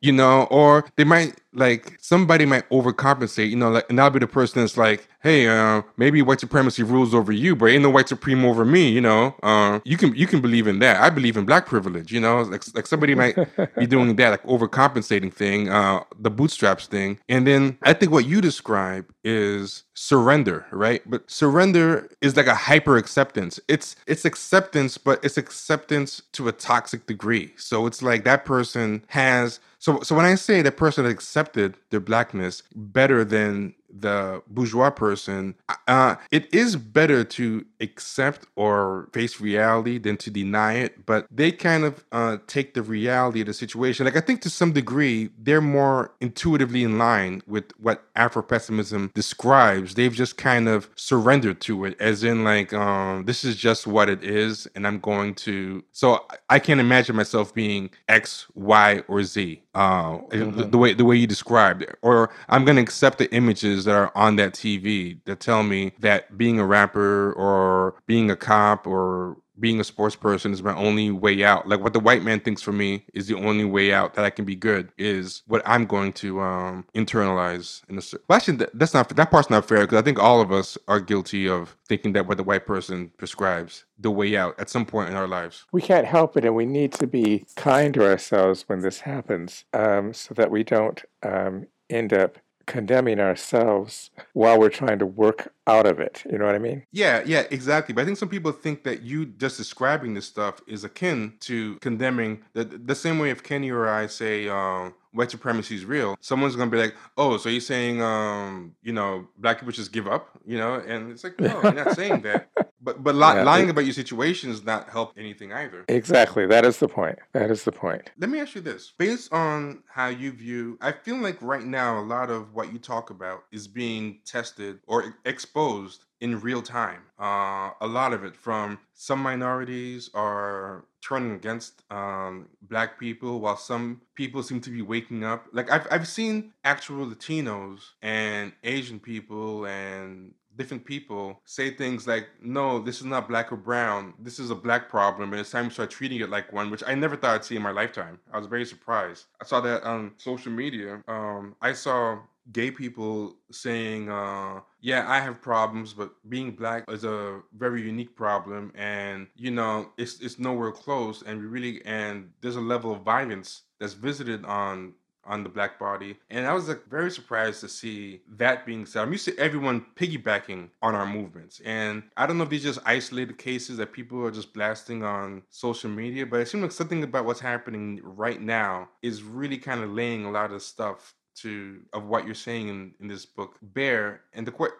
Speaker 1: you know, or they might like somebody might overcompensate, you know, like and I'll be the person that's like, hey, uh, maybe white supremacy rules over you, but ain't no white supreme over me, you know. Uh, you can you can believe in that. I believe in black privilege, you know, like like somebody might be doing that, like overcompensating thing, uh, the bootstraps thing. And then I think what you describe is surrender, right? But surrender is like a hyper acceptance. It's it's acceptance, but it's acceptance to a toxic degree. So it's like that person has so so when I say that person accepted their blackness better than the bourgeois person, uh, it is better to accept or face reality than to deny it. But they kind of uh, take the reality of the situation. Like I think to some degree, they're more intuitively in line with what Afro pessimism describes. They've just kind of surrendered to it, as in like, um, this is just what it is, and I'm going to. So I can't imagine myself being X, Y, or Z. Uh, mm-hmm. the, the way the way you described it, or I'm going to accept the images that are on that TV that tell me that being a rapper or being a cop or being a sports person is my only way out. Like what the white man thinks for me is the only way out that I can be good is what I'm going to um, internalize. In a, well, actually, that's not that part's not fair because I think all of us are guilty of thinking that what the white person prescribes the way out at some point in our lives.
Speaker 3: We can't help it, and we need to be kind to ourselves when this happens, um, so that we don't um, end up condemning ourselves while we're trying to work out of it. You know what I mean?
Speaker 1: Yeah, yeah, exactly. But I think some people think that you just describing this stuff is akin to condemning the the same way if Kenny or I say um, white supremacy is real, someone's gonna be like, "Oh, so you're saying, um, you know, black people just give up?" You know, and it's like, no, you're not saying that. But but li- yeah, lying it, about your situation does not help anything either.
Speaker 3: Exactly. That is the point. That is the point.
Speaker 1: Let me ask you this: based on how you view, I feel like right now a lot of what you talk about is being tested or exposed in real time. Uh, a lot of it from some minorities are turning against um, black people, while some people seem to be waking up. Like I've I've seen actual Latinos and Asian people and different people say things like, no, this is not black or brown. This is a black problem. And it's time to start treating it like one, which I never thought I'd see in my lifetime. I was very surprised. I saw that on social media. Um, I saw gay people saying, uh, yeah, I have problems, but being black is a very unique problem. And, you know, it's, it's nowhere close. And we really, and there's a level of violence that's visited on on the black body. And I was like very surprised to see that being said. I'm used to everyone piggybacking on our movements. And I don't know if these just isolated cases that people are just blasting on social media, but it seems like something about what's happening right now is really kind of laying a lot of stuff to of what you're saying in, in this book bear and the question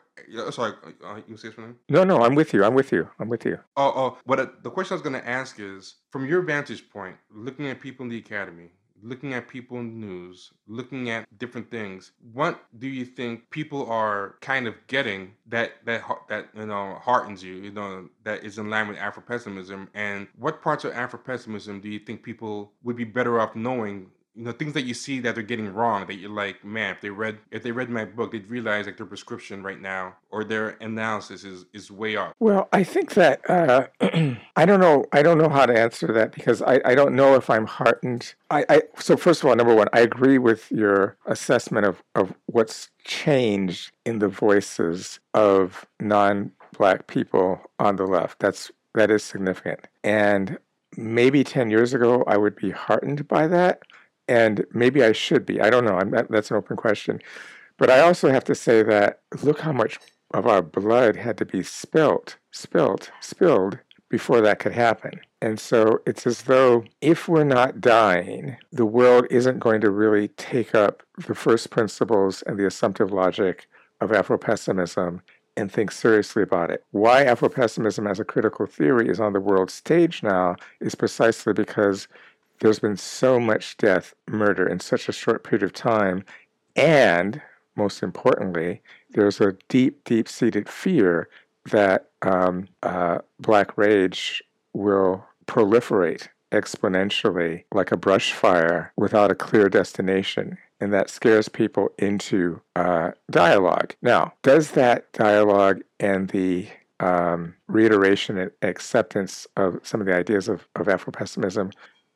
Speaker 1: sorry uh, you say something
Speaker 3: no no i'm with you i'm with you i'm with you
Speaker 1: oh oh what uh, the question i was going to ask is from your vantage point looking at people in the academy looking at people in the news, looking at different things, what do you think people are kind of getting that that that you know heartens you, you know, that is in line with Afro pessimism? And what parts of Afro pessimism do you think people would be better off knowing you know things that you see that they're getting wrong that you're like man if they read if they read my book they'd realize like their prescription right now or their analysis is is way off.
Speaker 3: Well i think that uh, i don't know i don't know how to answer that because i, I don't know if i'm heartened. I, I so first of all number one i agree with your assessment of, of what's changed in the voices of non-black people on the left. That's that is significant. And maybe 10 years ago i would be heartened by that and maybe I should be. I don't know. Not, that's an open question. But I also have to say that look how much of our blood had to be spilt, spilt, spilled before that could happen. And so it's as though if we're not dying, the world isn't going to really take up the first principles and the assumptive logic of Afro-pessimism and think seriously about it. Why Afro-pessimism as a critical theory is on the world stage now is precisely because there's been so much death, murder in such a short period of time, and most importantly, there's a deep, deep seated fear that um, uh, Black rage will proliferate exponentially like a brush fire without a clear destination. And that scares people into uh, dialogue. Now, does that dialogue and the um, reiteration and acceptance of some of the ideas of, of Afro pessimism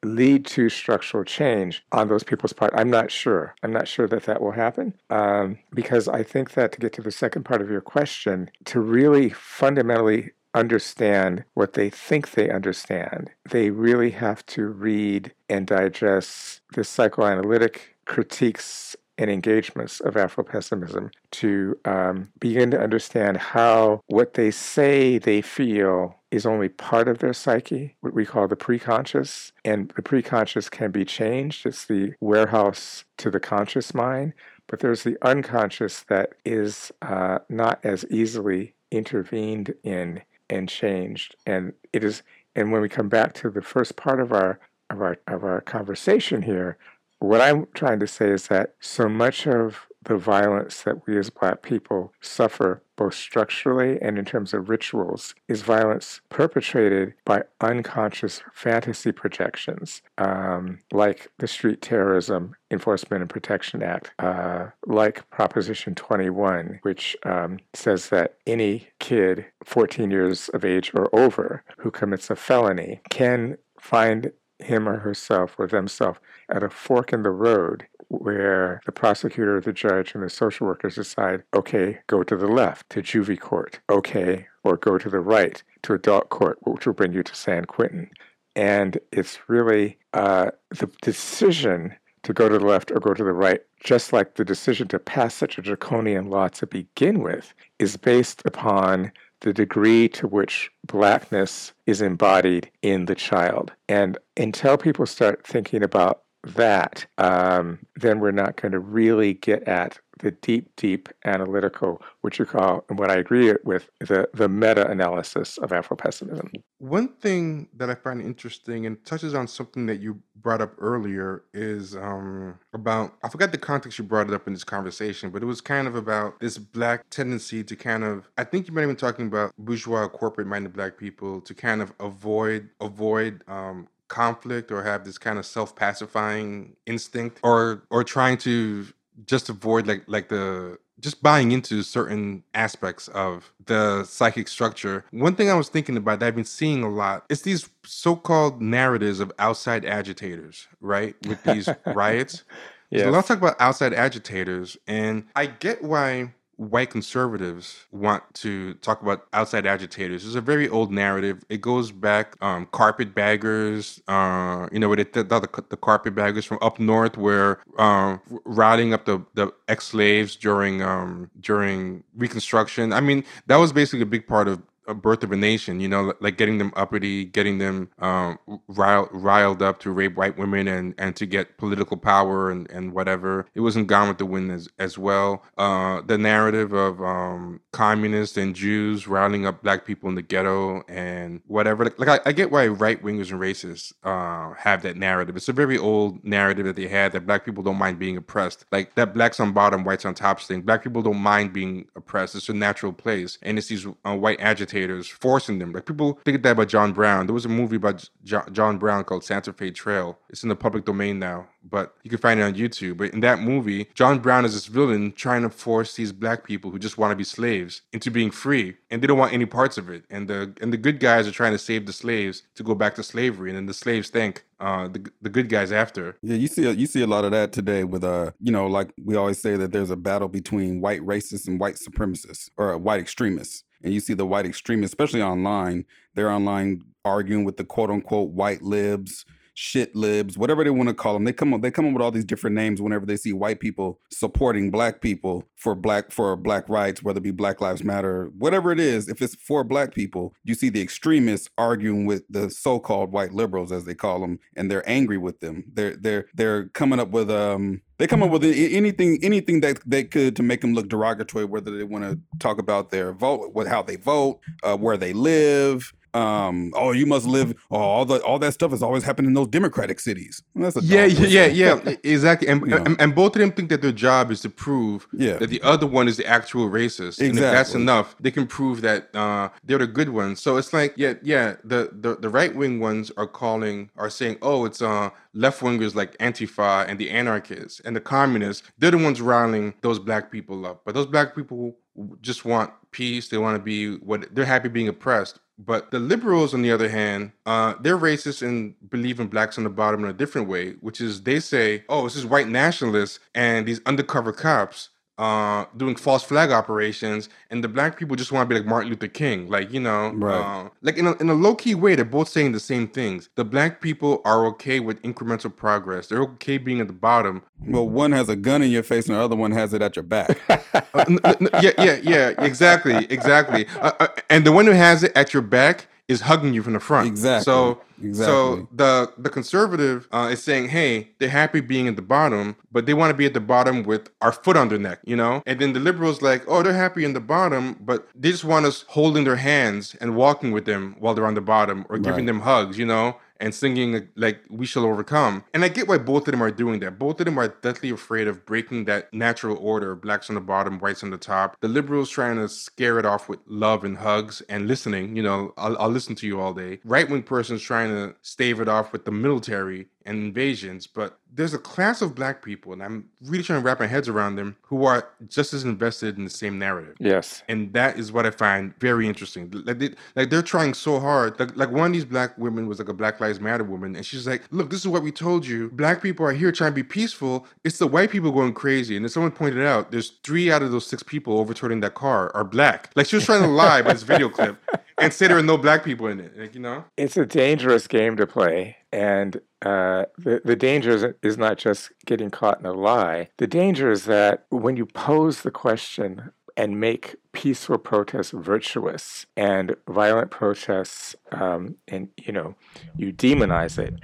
Speaker 3: lead to structural change on those people's part? I'm not sure. I'm not sure that that will happen um, because I think that to get to the second part of your question, to really fundamentally understand what they think they understand, they really have to read and digest the psychoanalytic critiques and engagements of Afro-pessimism to um, begin to understand how what they say they feel is only part of their psyche, what we call the preconscious. And the preconscious can be changed. It's the warehouse to the conscious mind. But there's the unconscious that is uh, not as easily intervened in and changed. And it is, and when we come back to the first part of our of our of our conversation here, what I'm trying to say is that so much of the violence that we as Black people suffer, both structurally and in terms of rituals, is violence perpetrated by unconscious fantasy projections, um, like the Street Terrorism Enforcement and Protection Act, uh, like Proposition 21, which um, says that any kid 14 years of age or over who commits a felony can find him or herself or themselves at a fork in the road where the prosecutor, the judge, and the social workers decide, okay, go to the left to juvie court, okay, or go to the right to adult court, which will bring you to San Quentin. And it's really uh, the decision to go to the left or go to the right, just like the decision to pass such a draconian law to begin with, is based upon the degree to which blackness is embodied in the child. And until people start thinking about that, um, then we're not going to really get at the deep, deep analytical, which you call, and what I agree with, the, the meta analysis of Afro pessimism.
Speaker 1: One thing that I find interesting and touches on something that you brought up earlier is um, about, I forgot the context you brought it up in this conversation, but it was kind of about this black tendency to kind of, I think you might have been talking about bourgeois corporate minded black people to kind of avoid, avoid um, conflict or have this kind of self-pacifying instinct or or trying to just avoid like like the just buying into certain aspects of the psychic structure. One thing I was thinking about that I've been seeing a lot is these so-called narratives of outside agitators, right? With these riots. Yes. So let's talk about outside agitators, and I get why white conservatives want to talk about outside agitators. It's a very old narrative. It goes back um, carpetbaggers, uh, you know, where they the, the, the carpetbaggers from up north were um, routing up the, the ex-slaves during um, during Reconstruction. I mean, that was basically a big part of a birth of a nation, you know, like getting them uppity, getting them um, riled, riled up to rape white women and, and to get political power and, and whatever. It wasn't Gone with the Wind as, as well. Uh, the narrative of um, communists and Jews rounding up black people in the ghetto and whatever. Like, like I, I, get why right wingers and racists uh, have that narrative. It's a very old narrative that they had that black people don't mind being oppressed. Like that blacks on bottom, whites on top thing. Black people don't mind being oppressed. It's a natural place. And it's these uh, white agitators forcing them. Like people think of that about John Brown. There was a movie about John Brown called Santa Fe Trail. It's in the public domain now, but you can find it on YouTube. But in that movie, John Brown is this villain trying to force these black people who just want to be slaves into being free, and they don't want any parts of it. And the and the good guys are trying to save the slaves to go back to slavery, and then the slaves think uh, the the good guys after.
Speaker 2: Yeah, you see you see a lot of that today with uh you know like we always say that there's a battle between white racists and white supremacists or white extremists and you see the white extremists, especially online, they're online arguing with the quote unquote white libs, shit libs, whatever they want to call them. They come up, they come up with all these different names whenever they see white people supporting black people for black for black rights, whether it be Black Lives Matter, whatever it is. If it's for black people, you see the extremists arguing with the so-called white liberals, as they call them, and they're angry with them. They're they're they're coming up with um they come up with anything anything that they could to make them look derogatory whether they want to talk about their vote what how they vote uh, where they live um, oh, you must live. Oh, all the all that stuff has always happened in those democratic cities.
Speaker 1: That's a yeah, yeah, yeah, yeah, exactly. And, and, and both of them think that their job is to prove yeah. that the other one is the actual racist. Exactly. And if that's enough, they can prove that uh, they're the good ones. So it's like, yeah, yeah. The the, the right wing ones are calling, are saying, oh, it's uh left wingers like Antifa and the anarchists and the communists. They're the ones riling those black people up. But those black people just want peace. They want to be what they're happy being oppressed. But the liberals, on the other hand, uh, they're racist and believe in blacks on the bottom in a different way, which is they say, oh, this is white nationalists and these undercover cops uh, doing false flag operations, and the black people just want to be like Martin Luther King, like you know, right. uh, like in a, in a low key way. They're both saying the same things. The black people are okay with incremental progress. They're okay being at the bottom.
Speaker 2: Well, one has a gun in your face, and the other one has it at your back.
Speaker 1: uh, n- n- yeah, yeah, yeah, exactly, exactly. Uh, uh, and the one who has it at your back is hugging you from the front.
Speaker 2: Exactly.
Speaker 1: So
Speaker 2: exactly.
Speaker 1: so the the conservative uh, is saying, hey, they're happy being at the bottom, but they want to be at the bottom with our foot on their neck, you know. And then the liberals like, oh, they're happy in the bottom, but they just want us holding their hands and walking with them while they're on the bottom or giving right. them hugs, you know and singing like we shall overcome. And i get why both of them are doing that. Both of them are deathly afraid of breaking that natural order blacks on the bottom whites on the top. The liberals trying to scare it off with love and hugs and listening you know i'll, I'll listen to you all day. Right-wing persons trying to stave it off with the military and invasions, but there's a class of black people, and I'm really trying to wrap my heads around them, who are just as invested in the same narrative.
Speaker 3: Yes.
Speaker 1: And that is what I find very interesting. Like, they, like they're trying so hard. Like, like one of these black women was like a Black Lives Matter woman, and she's like, look, this is what we told you. Black people are here trying to be peaceful. It's the white people going crazy. And then someone pointed out, there's three out of those six people overturning that car are black. Like she was trying to lie by this video clip and say there are no black people in it. Like, you know?
Speaker 3: It's a dangerous game to play. And uh, the, the danger is, is not just getting caught in a lie. The danger is that when you pose the question and make peaceful protests virtuous and violent protests, um, and you know, you demonize it,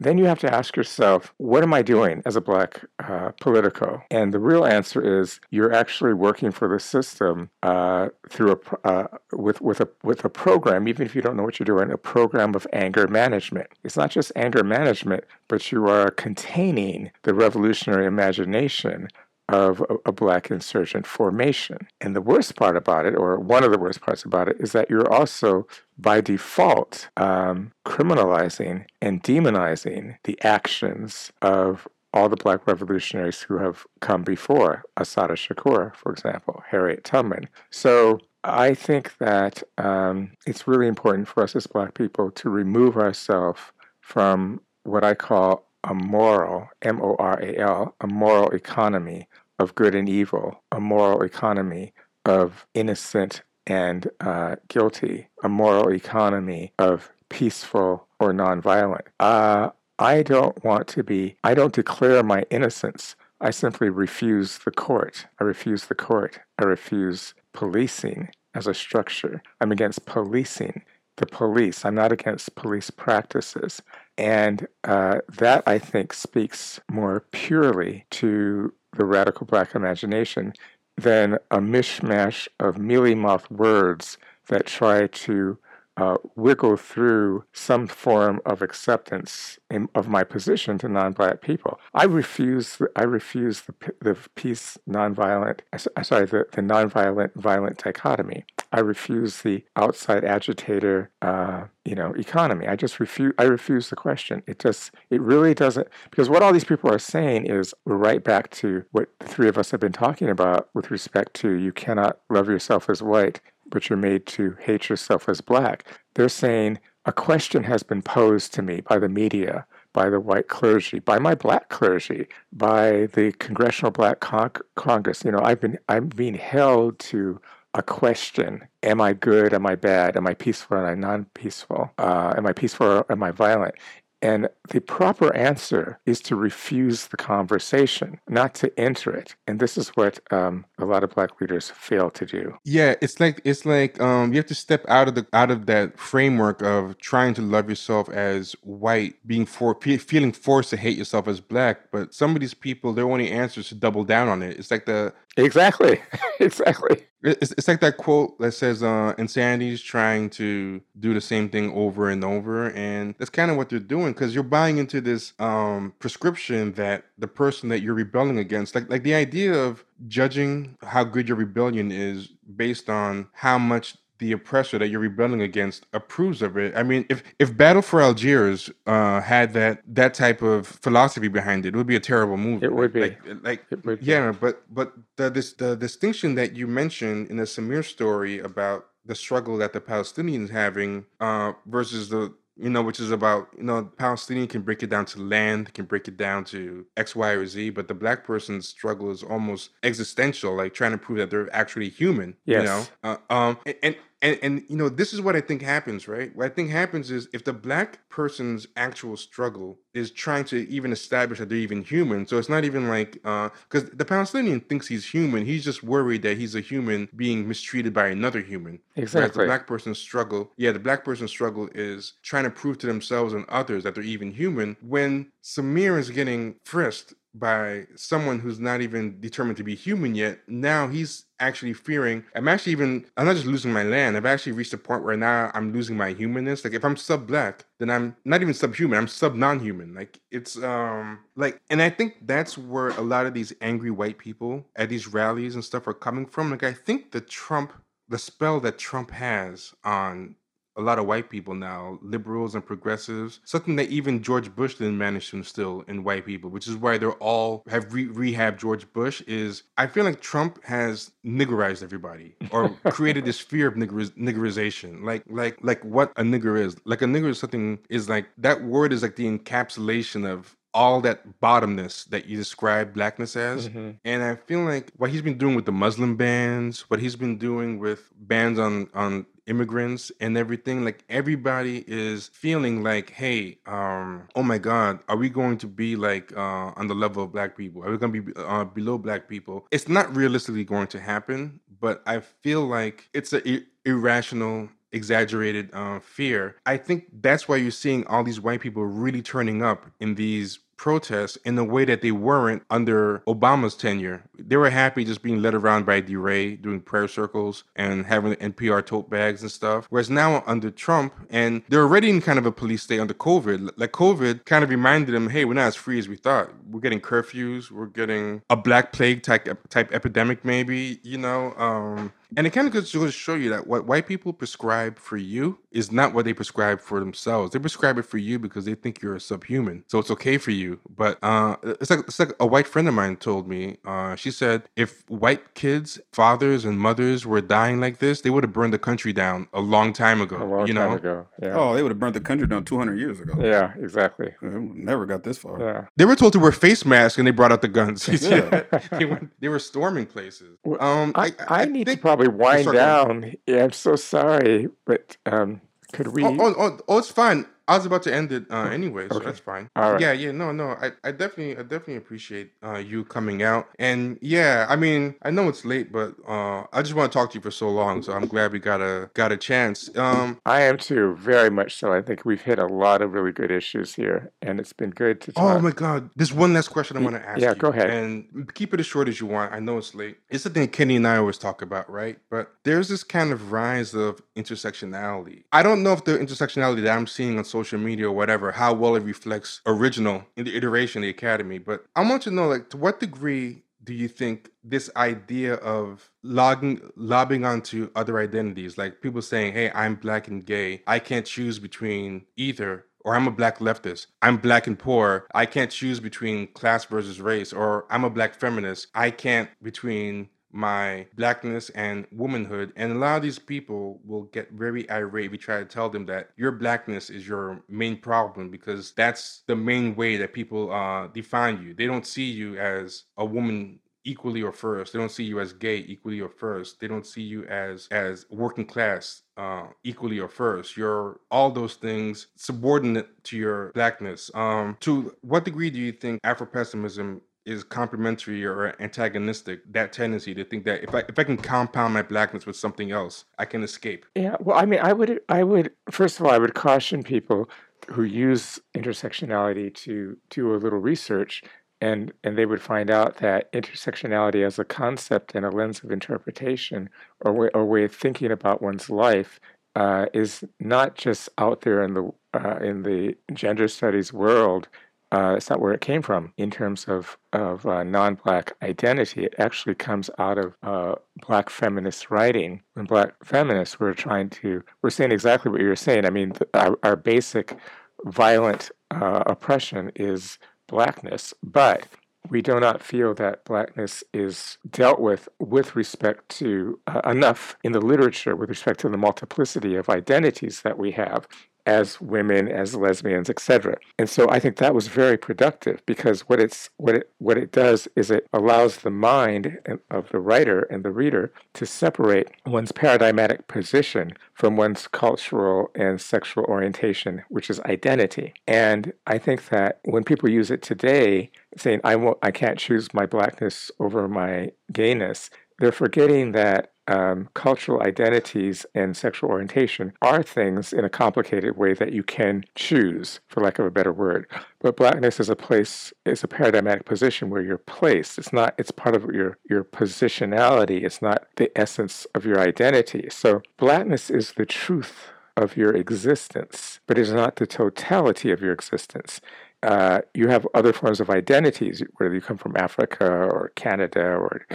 Speaker 3: then you have to ask yourself, what am I doing as a black uh, politico? And the real answer is you're actually working for the system uh, through a uh, with with a with a program, even if you don't know what you're doing, a program of anger management. It's not just anger management, but you are containing the revolutionary imagination of a, black insurgent formation. And the worst part about it, or one of the worst parts about it, is that you're also by default um, criminalizing and demonizing the actions of all the black revolutionaries who have come before Assata Shakur, for example, Harriet Tubman. So I think that um, it's really important for us as black people to remove ourselves from what I call a moral, M O R A L, a moral economy of good and evil, a moral economy of innocent and uh, guilty, a moral economy of peaceful or nonviolent. Uh, I don't want to be, I don't declare my innocence. I simply refuse the court. I refuse the court. I refuse policing as a structure. I'm against policing the police. I'm not against police practices. And uh, that, I think, speaks more purely to the radical black imagination than a mishmash of mealy mouthed words that try to uh, wiggle through some form of acceptance in, of my position to non-black people. I refuse. I refuse the the peace nonviolent. Sorry, the, the nonviolent violent dichotomy. I refuse the outside agitator, uh, you know, economy. I just refuse. I refuse the question. It just. It really doesn't. Because what all these people are saying is we're right back to what the three of us have been talking about with respect to you cannot love yourself as white but you're made to hate yourself as black. They're saying a question has been posed to me by the media, by the white clergy, by my black clergy, by the Congressional Black Con- Congress. You know, I've been I'm being held to a question: Am I good? Am I bad? Am I peaceful? Am I non-peaceful? Uh, am I peaceful or am I violent? And the proper answer is to refuse the conversation, not to enter it. And this is what um, a lot of black leaders fail to do.
Speaker 1: Yeah, it's like it's like um, you have to step out of the out of that framework of trying to love yourself as white, being for feeling forced to hate yourself as black. But some of these people, their only answer is to double down on it. It's like the
Speaker 3: exactly, exactly.
Speaker 1: It's, it's like that quote that says uh, insanity is trying to do the same thing over and over, and that's kind of what they're doing because you're buying into this um, prescription that the person that you're rebelling against, like like the idea of judging how good your rebellion is based on how much the oppressor that you're rebelling against approves of it. I mean, if if Battle for Algiers uh, had that that type of philosophy behind it, it would be a terrible movie.
Speaker 3: It would be.
Speaker 1: Like, like would yeah, but but the this the distinction that you mentioned in the Samir story about the struggle that the Palestinians having uh, versus the you know, which is about, you know, Palestinian can break it down to land, can break it down to X, Y, or Z, but the black person's struggle is almost existential, like trying to prove that they're actually human.
Speaker 3: Yes.
Speaker 1: You know, uh, um, and, and and and you know this is what i think happens right? What i think happens is if the black person's actual struggle is trying to even establish that they're even human so it's not even like because uh, the palestinian thinks he's human. He's just worried that he's a human being mistreated by another human.
Speaker 3: Exactly Whereas
Speaker 1: the black person's struggle yeah the black person's struggle is trying to prove to themselves and others that they're even human when samir is getting frisked by someone who's not even determined to be human yet. Now he's actually fearing, I'm actually even, I'm not just losing my land. I've actually reached a point where now I'm losing my humanness. Like if I'm sub black, then I'm not even subhuman, I'm sub non human. Like it's, um, like, and I think that's where a lot of these angry white people at these rallies and stuff are coming from. Like I think the Trump, the spell that Trump has on a lot of white people now, liberals and progressives, something that even George Bush didn't manage to instill in white people, which is why they're all have re- rehabbed George Bush. Is I feel like Trump has niggerized everybody or created this fear of nigger- niggerization, like like like what a nigger is. Like a nigger is something is like that word is like the encapsulation of all that bottomness that you describe blackness as. Mm-hmm. And I feel like what he's been doing with the Muslim bans, what he's been doing with bans on on immigrants and everything like everybody is feeling like hey um oh my god are we going to be like uh on the level of black people are we going to be uh, below black people it's not realistically going to happen but i feel like it's a I- irrational exaggerated uh, fear. I think that's why you're seeing all these white people really turning up in these protests in a way that they weren't under Obama's tenure. They were happy just being led around by DeRay, doing prayer circles and having the NPR tote bags and stuff. Whereas now under Trump, and they're already in kind of a police state under COVID. Like COVID kind of reminded them, hey, we're not as free as we thought. We're getting curfews. We're getting a black plague type type epidemic, maybe. You know, um, and it kind of goes to show you that what white people prescribe for you is not what they prescribe for themselves. They prescribe it for you because they think you're a subhuman. So it's okay for you. But uh, it's like it's like a white friend of mine told me. Uh, she said if white kids, fathers and mothers were dying like this, they would have burned the country down a long time ago.
Speaker 3: A long
Speaker 1: you
Speaker 3: time
Speaker 1: know?
Speaker 3: ago. Yeah.
Speaker 2: Oh, they would have burned the country down 200 years ago.
Speaker 3: Yeah, exactly.
Speaker 2: never got this far.
Speaker 3: Yeah.
Speaker 1: They were told to wear face masks and they brought out the guns. yeah. they, went, they were storming places.
Speaker 3: Um, I, I, I, need think, to probably wind down. Yeah, I'm so sorry, but um, could we?
Speaker 1: Oh, oh, oh, oh, it's fine. I was about to end it uh, anyway, so
Speaker 3: Okay.
Speaker 1: that's fine.
Speaker 3: All right.
Speaker 1: Yeah, yeah, no, no. I, I definitely, I definitely appreciate uh, you coming out. And yeah, I mean, I know it's late, but uh, I just want to talk to you for so long. So I'm glad we got a got a chance. Um,
Speaker 3: I am too, very much so. I think we've hit a lot of really good issues here, and it's been good to
Speaker 1: oh my God, there's one last question I want to ask.
Speaker 3: yeah,
Speaker 1: you,
Speaker 3: go ahead.
Speaker 1: And keep it as short as you want. I know it's late. It's the thing Kenny and I always talk about, right? But there's this kind of rise of intersectionality. I don't know if the intersectionality that I'm seeing on social media or whatever, how well it reflects original in the iteration of the academy. But I want to know, like, to what degree do you think this idea of logging lobbing onto other identities, like people saying, "Hey, I'm black and gay. I can't choose between either." Or I'm a black leftist. I'm black and poor. I can't choose between class versus race. Or I'm a black feminist. I can't between my blackness and womanhood. And a lot of these people will get very irate. We try to tell them that your blackness is your main problem because that's the main way that people uh, define you. They don't see you as a woman equally or first. They don't see you as gay equally or first. They don't see you as as working class uh, equally or first. You're all those things subordinate to your blackness. Um, to what degree do you think Afropessimism is complementary or antagonistic? That tendency to think that if I if I can compound my blackness with something else, I can escape.
Speaker 3: Yeah, well, I mean, I would, I would, first of all, I would caution people who use intersectionality to do a little research and and they would find out that intersectionality as a concept and a lens of interpretation or way, or way of thinking about one's life uh, is not just out there in the uh, in the gender studies world. Uh, it's not where it came from in terms of of uh, non-black identity. It actually comes out of uh, black feminist writing. When black feminists were trying to, we're saying exactly what you're saying. I mean, our, our basic violent uh, oppression is blackness, but we do not feel that blackness is dealt with with respect to uh, enough in the literature with respect to the multiplicity of identities that we have as women, as lesbians, etc. And so I think that was very productive because what it's what it what it does is it allows the mind of the writer and the reader to separate one's paradigmatic position from one's cultural and sexual orientation, which is identity. And I think that when people use it today, saying I won't, I can't choose my blackness over my gayness, they're forgetting that um, cultural identities and sexual orientation are things in a complicated way that you can choose, for lack of a better word. But blackness is a place, is a paradigmatic position where you're placed. It's not, it's part of your, your positionality. It's not the essence of your identity. So blackness is the truth of your existence, but is not the totality of your existence uh, you have other forms of identities, whether you come from Africa or Canada or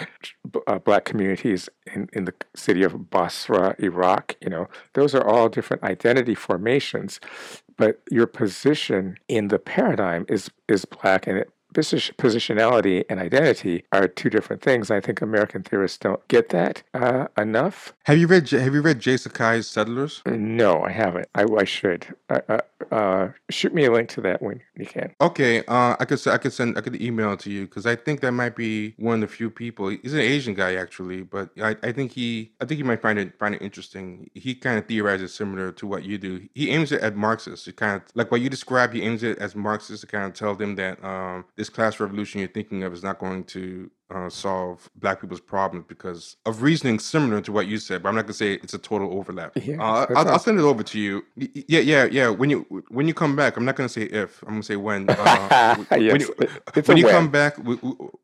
Speaker 3: uh, black communities in, in the city of Basra, Iraq. You know, those are all different identity formations, but your position in the paradigm is is black, and it positionality and identity are two different things. I think American theorists don't get that uh, enough.
Speaker 1: Have you read Have you read J. Sakai's Settlers?
Speaker 3: No, I haven't. I, I should. Uh, uh, uh, shoot me a link to that when you can.
Speaker 1: Okay, uh, I could I could send I could email it to you because I think that might be one of the few people. He's an Asian guy actually, but I, I think he I think you might find it find it interesting. He kind of theorizes similar to what you do. He aims it at Marxists. He kind of like what you described. He aims it as Marxists to kind of tell them that um, this class revolution you're thinking of is not going to uh, solve black people's problems because of reasoning similar to what you said, but I'm not gonna say it's a total overlap. Yeah, uh, I'll, I'll, send it over to you. Yeah, yeah, yeah. When you when you come back, I'm not gonna say if. I'm gonna say when. Uh, yes, when you, when you come back, we,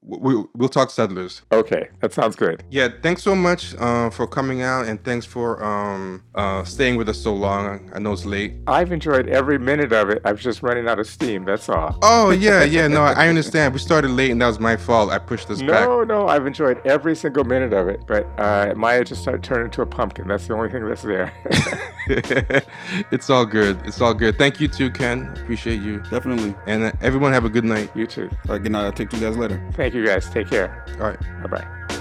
Speaker 1: we, will we, talk settlers.
Speaker 3: Okay, that sounds good.
Speaker 1: Yeah, thanks so much uh, for coming out, and thanks for um, uh, staying with us so long. I know it's late.
Speaker 3: I've enjoyed every minute of it. I was just running out of steam. That's all.
Speaker 1: Oh yeah, yeah. No, I understand. We started late, and that was my fault. I pushed this.
Speaker 3: No, back. no, I've enjoyed every single minute of it. But uh, Maya just started turning into a pumpkin. That's the only thing that's there.
Speaker 1: it's all good. It's all good. Thank you too, Ken. Appreciate you.
Speaker 2: Definitely.
Speaker 1: And uh, everyone have a good night.
Speaker 3: You too.
Speaker 2: All right, good night. I'll take you guys later.
Speaker 3: Thank you guys. Take care.
Speaker 1: All right.
Speaker 3: Bye bye.